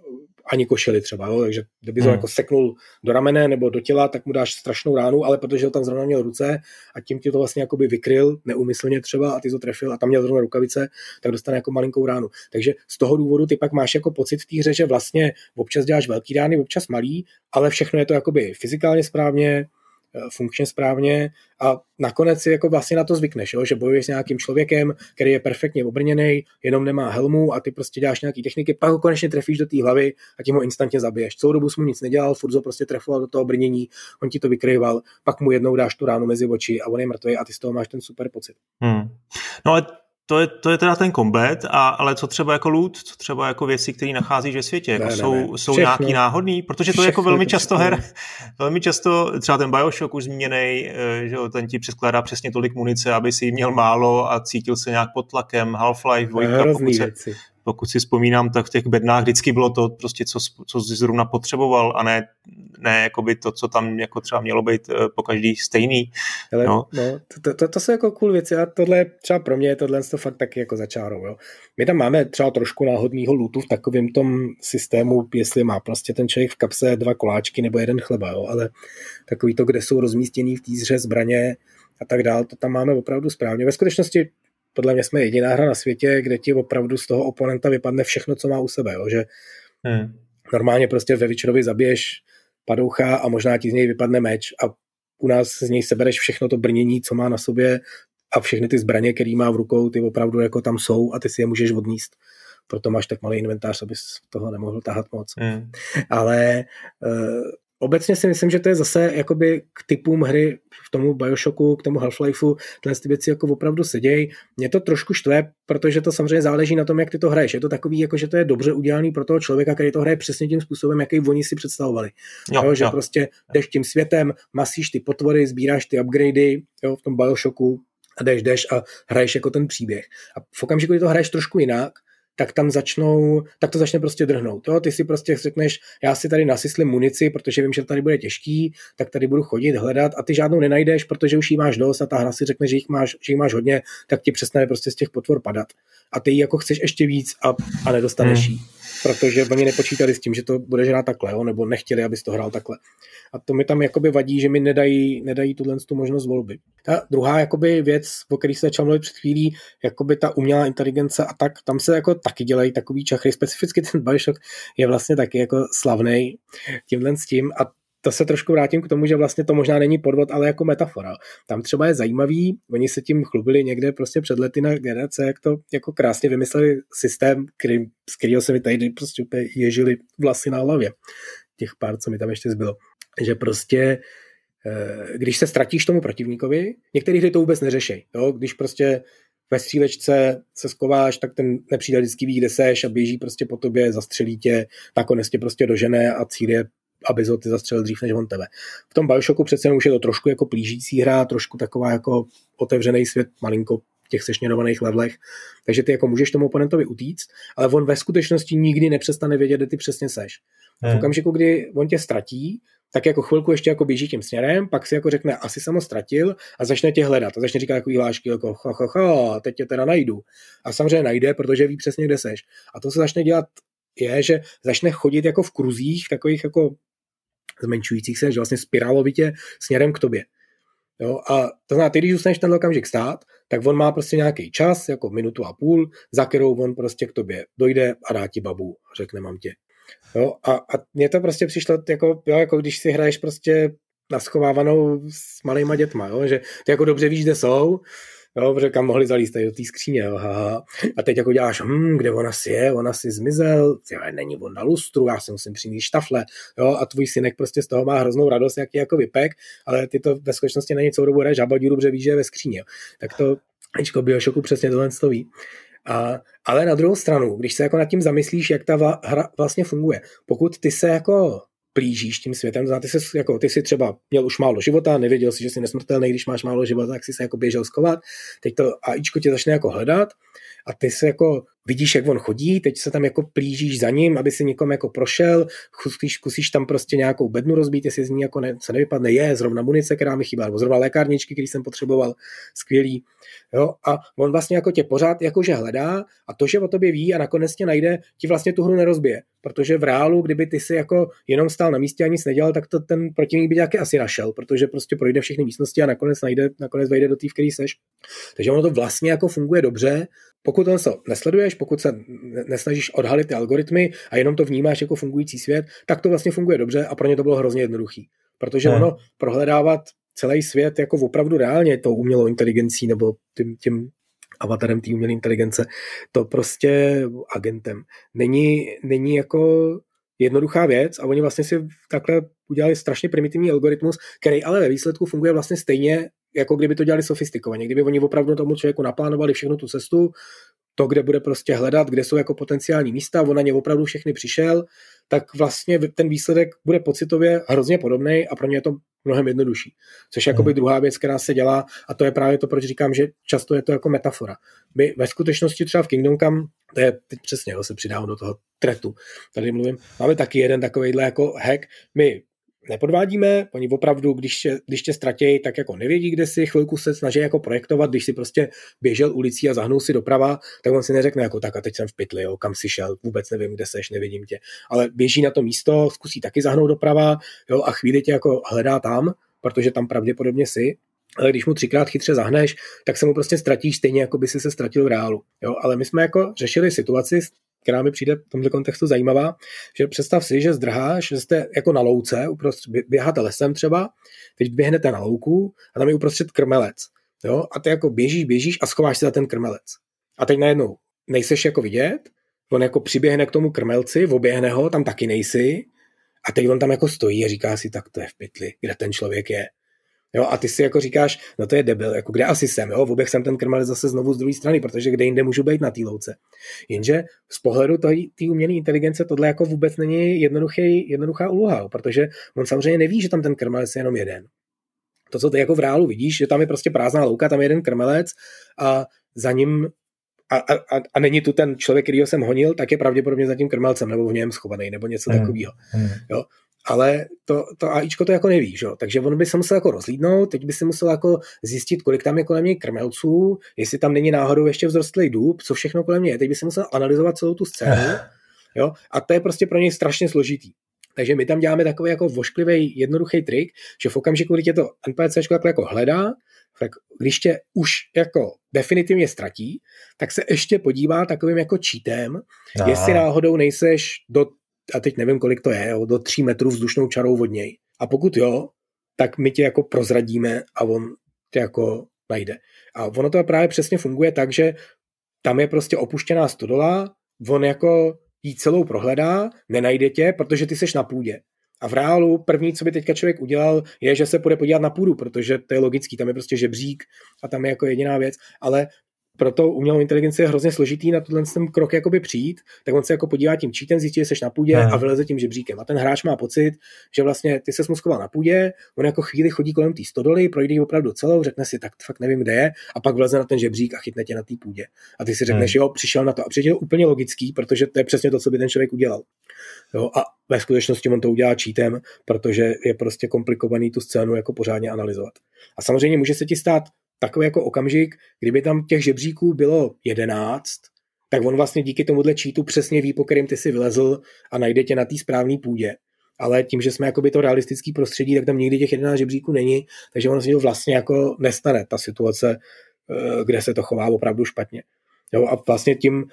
ani košily třeba, jo? takže kdyby hmm. ho jako seknul do ramene nebo do těla, tak mu dáš strašnou ránu, ale protože ho tam zrovna měl ruce a tím ti to vlastně jakoby vykryl, neumyslně třeba a ty to trefil a tam měl zrovna rukavice, tak dostane jako malinkou ránu. Takže z toho důvodu ty pak máš jako pocit v té hře, že vlastně občas děláš velký rány, občas malý, ale všechno je to jakoby fyzikálně správně, funkčně správně a nakonec si jako vlastně na to zvykneš, jo? že bojuješ s nějakým člověkem, který je perfektně obrněný, jenom nemá helmu a ty prostě děláš nějaký techniky, pak ho konečně trefíš do té hlavy a tím ho instantně zabiješ. Celou dobu jsi mu nic nedělal, furt prostě trefoval do toho brnění, on ti to vykrýval, pak mu jednou dáš tu ránu mezi oči a on je mrtvý a ty z toho máš ten super pocit. Hmm. No ale to je, to je teda ten combat, a, ale co třeba jako loot, co třeba jako věci, které nacházíš ve světě, jako ne, jsou, ne. jsou nějaký náhodný, protože to je jako velmi často her, velmi často, třeba ten Bioshock už zmíněný, eh, že ten ti přeskládá přesně tolik munice, aby si měl málo a cítil se nějak pod tlakem, Half-Life, dvojka, pokud se, pokud si vzpomínám, tak v těch bednách vždycky bylo to prostě, co, co jsi zrovna potřeboval a ne, ne jakoby to, co tam jako třeba mělo být eh, po každý stejný. Ale, no. no to, to, to, jsou jako cool věci a tohle třeba pro mě je tohle to fakt taky jako začárou. Jo. My tam máme třeba trošku náhodného lootu v takovém tom systému, jestli má prostě ten člověk v kapse dva koláčky nebo jeden chleba, jo, ale takový to, kde jsou rozmístěný v týzře zbraně a tak dál, to tam máme opravdu správně. Ve skutečnosti podle mě jsme jediná hra na světě, kde ti opravdu z toho oponenta vypadne všechno, co má u sebe, jo? že hmm. normálně prostě ve Witcherovi zabiješ padoucha a možná ti z něj vypadne meč a u nás z něj sebereš všechno to brnění, co má na sobě a všechny ty zbraně, které má v rukou, ty opravdu jako tam jsou a ty si je můžeš odníst. Proto máš tak malý inventář, abys toho nemohl tahat moc. Hmm. Ale uh, obecně si myslím, že to je zase jakoby k typům hry v tomu Bioshocku, k tomu Half-Lifeu, tyhle ty věci jako opravdu sedějí. Mě to trošku štve, protože to samozřejmě záleží na tom, jak ty to hraješ. Je to takový, jako že to je dobře udělaný pro toho člověka, který to hraje přesně tím způsobem, jaký oni si představovali. Jo, jo, že jo. prostě jdeš tím světem, masíš ty potvory, sbíráš ty upgradey jo, v tom Bioshocku a jdeš, jdeš a hraješ jako ten příběh. A v okamžiku, kdy to hraješ trošku jinak, tak tam začnou, tak to začne prostě drhnout. Jo? Ty si prostě řekneš, já si tady nasyslím munici, protože vím, že tady bude těžký, tak tady budu chodit, hledat a ty žádnou nenajdeš, protože už jí máš dost a ta hra si řekne, že jich máš, že jich máš hodně, tak ti přestane prostě z těch potvor padat. A ty jako chceš ještě víc a, a nedostaneš hmm. jí protože oni nepočítali s tím, že to bude hrát takhle, jo, nebo nechtěli, abys to hrál takhle. A to mi tam jakoby vadí, že mi nedají, nedají tuhle tu možnost volby. Ta druhá jakoby věc, o které se začal mluvit před chvílí, jakoby ta umělá inteligence a tak, tam se jako taky dělají takový čachry, specificky ten Bioshock je vlastně taky jako slavný tímhle s tím a to se trošku vrátím k tomu, že vlastně to možná není podvod, ale jako metafora. Tam třeba je zajímavý, oni se tím chlubili někde prostě před lety na GDC, jak to jako krásně vymysleli systém, který, z kterého se mi tady prostě úplně ježili vlasy na hlavě. Těch pár, co mi tam ještě zbylo. Že prostě eh, když se ztratíš tomu protivníkovi, některý hry to vůbec neřešej. Jo? Když prostě ve střílečce se skováš, tak ten nepřítel vždycky ví, kde seš a běží prostě po tobě, zastřelí tě, nakonec tě prostě dožené a cíl je aby ty zastřelil dřív než on tebe. V tom Bioshocku přece už je to trošku jako plížící hra, trošku taková jako otevřený svět, malinko v těch sešněrovaných levelech, takže ty jako můžeš tomu oponentovi utíct, ale on ve skutečnosti nikdy nepřestane vědět, kde ty přesně seš. Hmm. V okamžiku, kdy on tě ztratí, tak jako chvilku ještě jako běží tím směrem, pak si jako řekne, asi jsem ho ztratil a začne tě hledat a začne říkat takový hlášky jako ha, ha, ha, teď tě teda najdu. A samozřejmě najde, protože ví přesně, kde seš. A to se začne dělat je, že začne chodit jako v kruzích, takových jako zmenšujících se, že vlastně spirálovitě směrem k tobě. Jo, a to znamená, ty, když zůstaneš ten okamžik stát, tak on má prostě nějaký čas, jako minutu a půl, za kterou on prostě k tobě dojde a dá ti babu, řekne mám tě. Jo, a, a mně to prostě přišlo, jako, jo, jako když si hraješ prostě naschovávanou s malýma dětma, jo, že ty jako dobře víš, kde jsou, jo, protože kam mohli zalíst tady do té skříně, jo, ha. A teď jako děláš, hm, kde ona si je, ona si zmizel, jo, není on na lustru, já si musím přinést štafle, jo, a tvůj synek prostě z toho má hroznou radost, jaký jako vypek, ale ty to ve skutečnosti na něco dobu hraješ, žabadí dobře víš, že je ve skříně, jo. Tak to, Ečko Bioshocku přesně tohle stojí. A, ale na druhou stranu, když se jako nad tím zamyslíš, jak ta hra vlastně funguje, pokud ty se jako plížíš tím světem. Ty, jsi, jako, ty jsi třeba měl už málo života, nevěděl si, že jsi nesmrtelný, když máš málo života, tak jsi se jako běžel skovat. Teď to AIčko tě začne jako hledat a ty se jako vidíš, jak on chodí, teď se tam jako plížíš za ním, aby si někom jako prošel, kusíš, kusíš tam prostě nějakou bednu rozbít, jestli z ní jako ne, se nevypadne, je zrovna munice, která mi chybá, nebo zrovna lékárničky, který jsem potřeboval, skvělý. Jo? A on vlastně jako tě pořád jakože hledá a to, že o tobě ví a nakonec tě najde, ti vlastně tu hru nerozbije. Protože v reálu, kdyby ty si jako jenom stál na místě a nic nedělal, tak to ten protivník by taky asi našel, protože prostě projde všechny místnosti a nakonec najde, nakonec vejde do té, v který seš. Takže ono to vlastně jako funguje dobře, pokud to nesleduješ, pokud se nesnažíš odhalit ty algoritmy a jenom to vnímáš jako fungující svět, tak to vlastně funguje dobře a pro ně to bylo hrozně jednoduchý. Protože hmm. ono prohledávat celý svět jako opravdu reálně tou umělou inteligencí nebo tím, tím avatarem té umělé inteligence, to prostě agentem. Není, není jako jednoduchá věc a oni vlastně si takhle udělali strašně primitivní algoritmus, který ale ve výsledku funguje vlastně stejně, jako kdyby to dělali sofistikovaně. Kdyby oni opravdu tomu člověku naplánovali všechnu tu cestu, to, kde bude prostě hledat, kde jsou jako potenciální místa, on na ně opravdu všechny přišel, tak vlastně ten výsledek bude pocitově hrozně podobný a pro ně je to mnohem jednodušší. Což je jakoby hmm. druhá věc, která se dělá a to je právě to, proč říkám, že často je to jako metafora. My ve skutečnosti třeba v Kingdom Come, to je teď přesně, jo, se přidávám do toho tretu, tady mluvím, máme taky jeden takovýhle jako hack, my nepodvádíme, oni opravdu, když tě, když tě ztratějí, tak jako nevědí, kde si, chvilku se snaží jako projektovat, když si prostě běžel ulicí a zahnul si doprava, tak on si neřekne jako tak a teď jsem v pytli, jo, kam si šel, vůbec nevím, kde seš, nevidím tě. Ale běží na to místo, zkusí taky zahnout doprava, jo, a chvíli tě jako hledá tam, protože tam pravděpodobně si, ale když mu třikrát chytře zahneš, tak se mu prostě ztratíš stejně, jako by si se ztratil v reálu. Jo? Ale my jsme jako řešili situaci která mi přijde v tomto kontextu zajímavá, že představ si, že zdrháš, že jste jako na louce, uprostřed, běháte lesem třeba, teď běhnete na louku a tam je uprostřed krmelec. Jo? A ty jako běžíš, běžíš a schováš se za ten krmelec. A teď najednou nejseš jako vidět, on jako přiběhne k tomu krmelci, oběhne ho, tam taky nejsi, a teď on tam jako stojí a říká si, tak to je v pytli, kde ten člověk je. Jo, a ty si jako říkáš, no to je debil, jako kde asi jsem, jo, vůbec jsem ten krmelec zase znovu z druhé strany, protože kde jinde můžu být na té louce. Jenže z pohledu té umělé inteligence tohle jako vůbec není jednoduchý, jednoduchá úloha, jo, protože on samozřejmě neví, že tam ten krmelec je jenom jeden. To, co ty jako v reálu vidíš, že tam je prostě prázdná louka, tam je jeden krmelec a za ním a, a, a není tu ten člověk, který ho jsem honil, tak je pravděpodobně za tím krmelcem nebo v něm schovaný nebo něco hmm. takového. Hmm. Jo? Ale to, to AIčko to jako neví, že? takže on by se musel jako rozlídnout, teď by si musel jako zjistit, kolik tam je kolem něj krmelců, jestli tam není náhodou ještě vzrostlý dub, co všechno kolem něj je, teď by si musel analyzovat celou tu scénu, jo? a to je prostě pro něj strašně složitý. Takže my tam děláme takový jako vošklivý, jednoduchý trik, že v okamžiku, kdy tě to NPC jako hledá, tak když tě už jako definitivně ztratí, tak se ještě podívá takovým jako čítem, jestli náhodou nejseš do a teď nevím, kolik to je, jo, do tří metrů vzdušnou čarou od něj. A pokud jo, tak my tě jako prozradíme a on tě jako najde. A ono to právě přesně funguje tak, že tam je prostě opuštěná stodola, on jako jí celou prohledá, nenajde tě, protože ty seš na půdě. A v reálu první, co by teďka člověk udělal, je, že se půjde podívat na půdu, protože to je logický, tam je prostě žebřík a tam je jako jediná věc, ale proto umělou inteligenci je hrozně složitý na tenhle ten krok jakoby přijít, tak on se jako podívá tím cheatem, zjistí, že jsi na půdě hmm. a vyleze tím žebříkem. A ten hráč má pocit, že vlastně ty se smuskoval na půdě, on jako chvíli chodí kolem té stodoly, projde ji opravdu celou, řekne si, tak fakt nevím, kde je, a pak vleze na ten žebřík a chytne tě na té půdě. A ty si řekneš, hmm. jo, přišel na to. A přijde to úplně logický, protože to je přesně to, co by ten člověk udělal. Jo, a ve skutečnosti on to udělá cheatem, protože je prostě komplikovaný tu scénu jako pořádně analyzovat. A samozřejmě může se ti stát takový jako okamžik, kdyby tam těch žebříků bylo jedenáct, tak on vlastně díky tomuhle cheatu přesně ví, po kterým ty si vylezl a najde tě na té správné půdě. Ale tím, že jsme jakoby to realistický prostředí, tak tam nikdy těch 11 žebříků není, takže ono se to vlastně jako nestane, ta situace, eh, kde se to chová opravdu špatně. Jo, a vlastně tím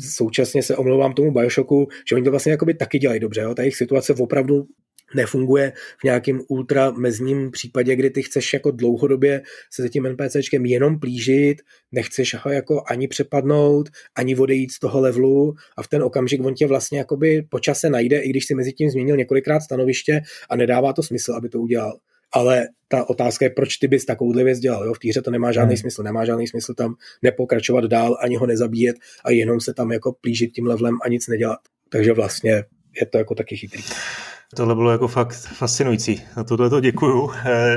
současně se omlouvám tomu Bioshocku, že oni to vlastně jakoby taky dělají dobře. Jo? Ta jejich situace opravdu nefunguje v nějakém ultra mezním případě, kdy ty chceš jako dlouhodobě se za tím NPCčkem jenom plížit, nechceš ho jako ani přepadnout, ani odejít z toho levelu a v ten okamžik on tě vlastně jakoby po čase najde, i když si mezi tím změnil několikrát stanoviště a nedává to smysl, aby to udělal. Ale ta otázka je, proč ty bys takovouhle věc dělal. Jo? V týře to nemá žádný hmm. smysl. Nemá žádný smysl tam nepokračovat dál, ani ho nezabíjet a jenom se tam jako plížit tím levelem a nic nedělat. Takže vlastně je to jako taky chytrý. Tohle bylo jako fakt fascinující. Na tohle to děkuju. Eh,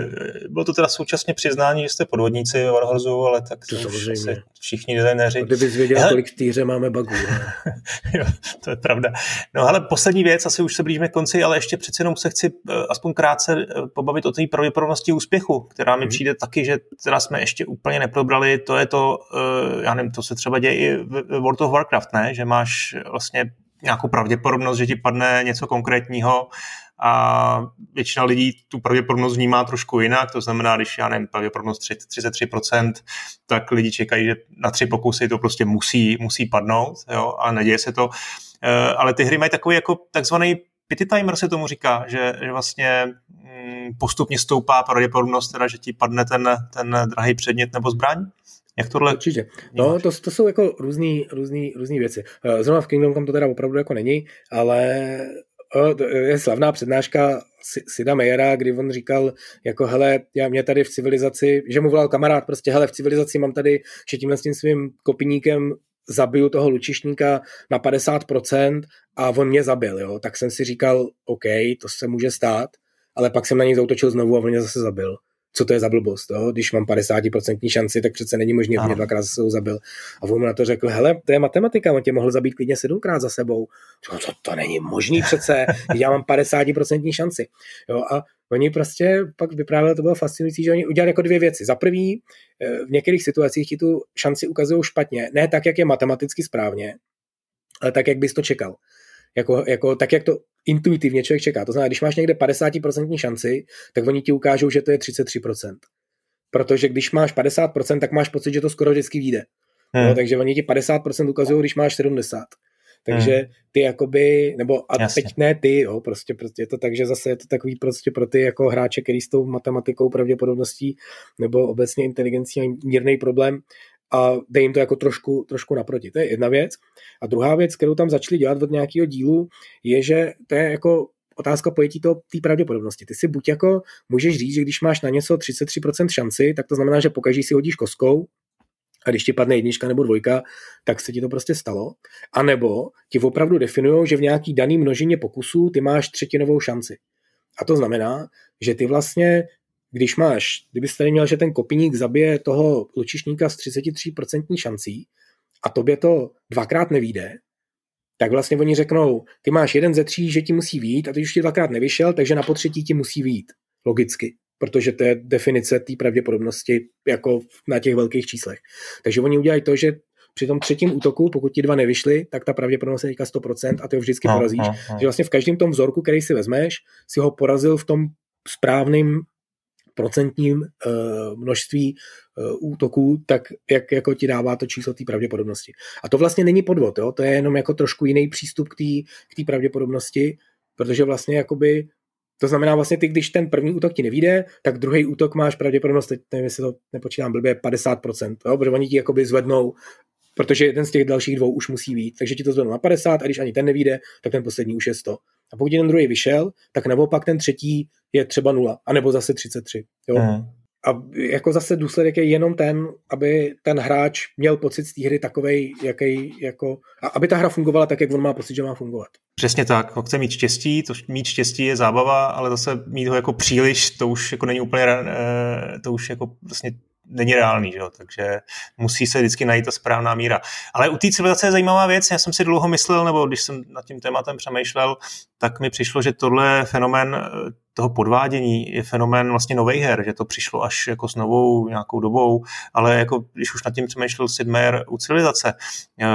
bylo to teda současně přiznání, že jste podvodníci v Warhorzu, ale tak to, samozřejmě. všichni designéři. Kdyby věděl, hele... kolik týře máme bugů. jo, to je pravda. No ale poslední věc, asi už se blížíme k konci, ale ještě přece jenom se chci eh, aspoň krátce eh, pobavit o té pravděpodobnosti úspěchu, která mi hmm. přijde taky, že teda jsme ještě úplně neprobrali. To je to, já nevím, to se třeba děje i v World of Warcraft, ne? Že máš vlastně nějakou pravděpodobnost, že ti padne něco konkrétního a většina lidí tu pravděpodobnost vnímá trošku jinak, to znamená, když já nevím, pravděpodobnost 33%, tak lidi čekají, že na tři pokusy to prostě musí, musí padnout, jo, a neděje se to. Eh, ale ty hry mají takový jako takzvaný pity timer se tomu říká, že, že vlastně mm, postupně stoupá pravděpodobnost, teda, že ti padne ten, ten drahý předmět nebo zbraň. Jak tohle? Určitě. No, to, to jsou jako různý, různý, různý věci. Eh, zrovna v Kingdom Come to teda opravdu jako není, ale eh, je slavná přednáška Sida Meyera, kdy on říkal, jako hele, já mě tady v civilizaci, že mu volal kamarád, prostě hele, v civilizaci mám tady, že tímhle s tím svým kopiníkem zabiju toho lučišníka na 50% a on mě zabil, jo. Tak jsem si říkal, OK, to se může stát, ale pak jsem na něj zautočil znovu a on mě zase zabil co to je za blbost, jo? když mám 50% šanci, tak přece není možné, aby mě dvakrát se zabil. A on mu na to řekl, hele, to je matematika, on tě mohl zabít klidně sedmkrát za sebou. To, to, to není možný přece, já mám 50% šanci. Jo? A oni prostě pak vyprávěli, to bylo fascinující, že oni udělali jako dvě věci. Za prvý, eh, v některých situacích ti tu šanci ukazují špatně, ne tak, jak je matematicky správně, ale tak, jak bys to čekal. Jako, jako, tak, jak to intuitivně člověk čeká. To znamená, když máš někde 50% šanci, tak oni ti ukážou, že to je 33%. Protože když máš 50%, tak máš pocit, že to skoro vždycky vyjde. Hmm. No, takže oni ti 50% ukazují, když máš 70%. Takže hmm. ty jakoby, nebo a Jasně. teď ne ty, jo, prostě, prostě je to tak, že zase je to takový prostě pro ty jako hráče, který s tou matematikou, pravděpodobností nebo obecně inteligencí mají mírný problém, a dej jim to jako trošku, trošku naproti. To je jedna věc. A druhá věc, kterou tam začali dělat od nějakého dílu, je, že to je jako otázka pojetí té pravděpodobnosti. Ty si buď jako můžeš říct, že když máš na něco 33% šanci, tak to znamená, že pokaží si hodíš koskou, a když ti padne jednička nebo dvojka, tak se ti to prostě stalo. A nebo ti opravdu definují, že v nějaký daný množině pokusů ty máš třetinovou šanci. A to znamená, že ty vlastně když máš, kdybyste tady měl, že ten kopiník zabije toho lučišníka s 33% šancí a tobě to dvakrát nevíde, tak vlastně oni řeknou, ty máš jeden ze tří, že ti musí výjít a ty už ti dvakrát nevyšel, takže na potřetí ti musí výjít. Logicky. Protože to je definice té pravděpodobnosti jako na těch velkých číslech. Takže oni udělají to, že při tom třetím útoku, pokud ti dva nevyšly, tak ta pravděpodobnost je teďka 100% a ty ho vždycky no, porazíš. No, no. Že vlastně v každém tom vzorku, který si vezmeš, si ho porazil v tom správným procentním uh, množství uh, útoků, tak jak jako ti dává to číslo té pravděpodobnosti. A to vlastně není podvod, jo? to je jenom jako trošku jiný přístup k té pravděpodobnosti, protože vlastně jakoby to znamená vlastně ty, když ten první útok ti nevíde, tak druhý útok máš pravděpodobnost, teď nevím, jestli to nepočítám blbě, 50%, jo? protože oni ti jakoby zvednou protože jeden z těch dalších dvou už musí být. Takže ti to zvednou na 50 a když ani ten nevíde, tak ten poslední už je 100. A pokud ten druhý vyšel, tak naopak ten třetí je třeba 0, anebo zase 33. Jo? Mm. A jako zase důsledek je jenom ten, aby ten hráč měl pocit z té hry takovej, jaký jako, a aby ta hra fungovala tak, jak on má pocit, že má fungovat. Přesně tak, chce mít štěstí, to mít štěstí je zábava, ale zase mít ho jako příliš, to už jako není úplně, eh, to už jako vlastně není reálný, že jo? takže musí se vždycky najít ta správná míra. Ale u té civilizace je zajímavá věc, já jsem si dlouho myslel, nebo když jsem nad tím tématem přemýšlel, tak mi přišlo, že tohle fenomén eh, toho podvádění je fenomén vlastně nových her, že to přišlo až jako s novou nějakou dobou, ale jako když už nad tím přemýšlel Sidmer u civilizace, eh,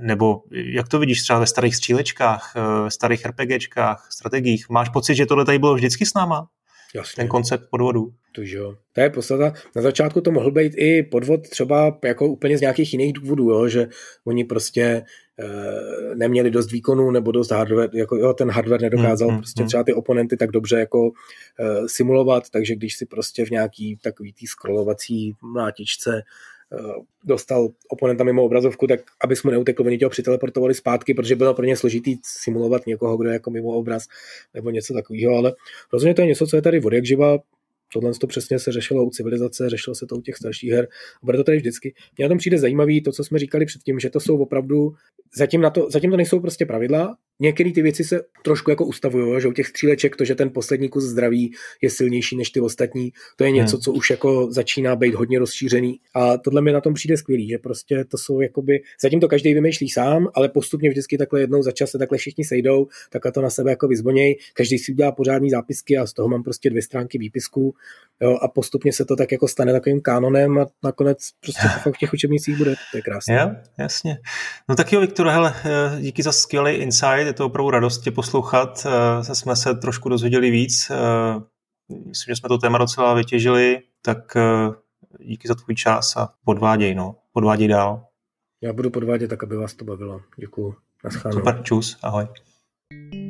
nebo jak to vidíš třeba ve starých střílečkách, eh, starých RPGčkách, strategiích, máš pocit, že tohle tady bylo vždycky s náma? Jasně. ten koncept podvodu. To, jo. to je podstata. Na začátku to mohl být i podvod třeba jako úplně z nějakých jiných důvodů, jo, že oni prostě e, neměli dost výkonu nebo dost hardware, jako jo, ten hardware nedokázal mm, prostě mm, třeba ty oponenty tak dobře jako e, simulovat, takže když si prostě v nějaký takový tý scrollovací mlátičce Eh, dostal oponenta mimo obrazovku, tak abys mu neutekl, oni tě ho přiteleportovali zpátky, protože bylo pro ně složitý simulovat někoho, kdo je jako mimo obraz nebo něco takového, ale rozhodně to je něco, co je tady od jak živa, Tohle to přesně se řešilo u civilizace, řešilo se to u těch starších her a bude to tady vždycky. Mně na tom přijde zajímavý to, co jsme říkali předtím, že to jsou opravdu, zatím, na to, zatím to nejsou prostě pravidla, Některé ty věci se trošku jako ustavují, že u těch stříleček to, že ten poslední kus zdraví je silnější než ty ostatní, to je něco, hmm. co už jako začíná být hodně rozšířený. A tohle mi na tom přijde skvělý, že prostě to jsou jakoby, zatím to každý vymýšlí sám, ale postupně vždycky takhle jednou za čas se takhle všichni sejdou, takhle to na sebe jako vyzvoněj, každý si udělá pořádný zápisky a z toho mám prostě dvě stránky výpisků jo, a postupně se to tak jako stane takovým kánonem a nakonec prostě to fakt v těch učebnicích bude, to je krásné. Jo, jasně. No tak jo, Viktor, hele, eh, díky za skvělý insight, je to opravdu radost tě poslouchat, eh, jsme se trošku dozvěděli víc, eh, myslím, že jsme to téma docela vytěžili, tak díky za tvůj čas a podváděj, no, podváděj dál. Já budu podvádět tak, aby vás to bavilo. Děkuju. Naschánou. Super, čus, ahoj. thank you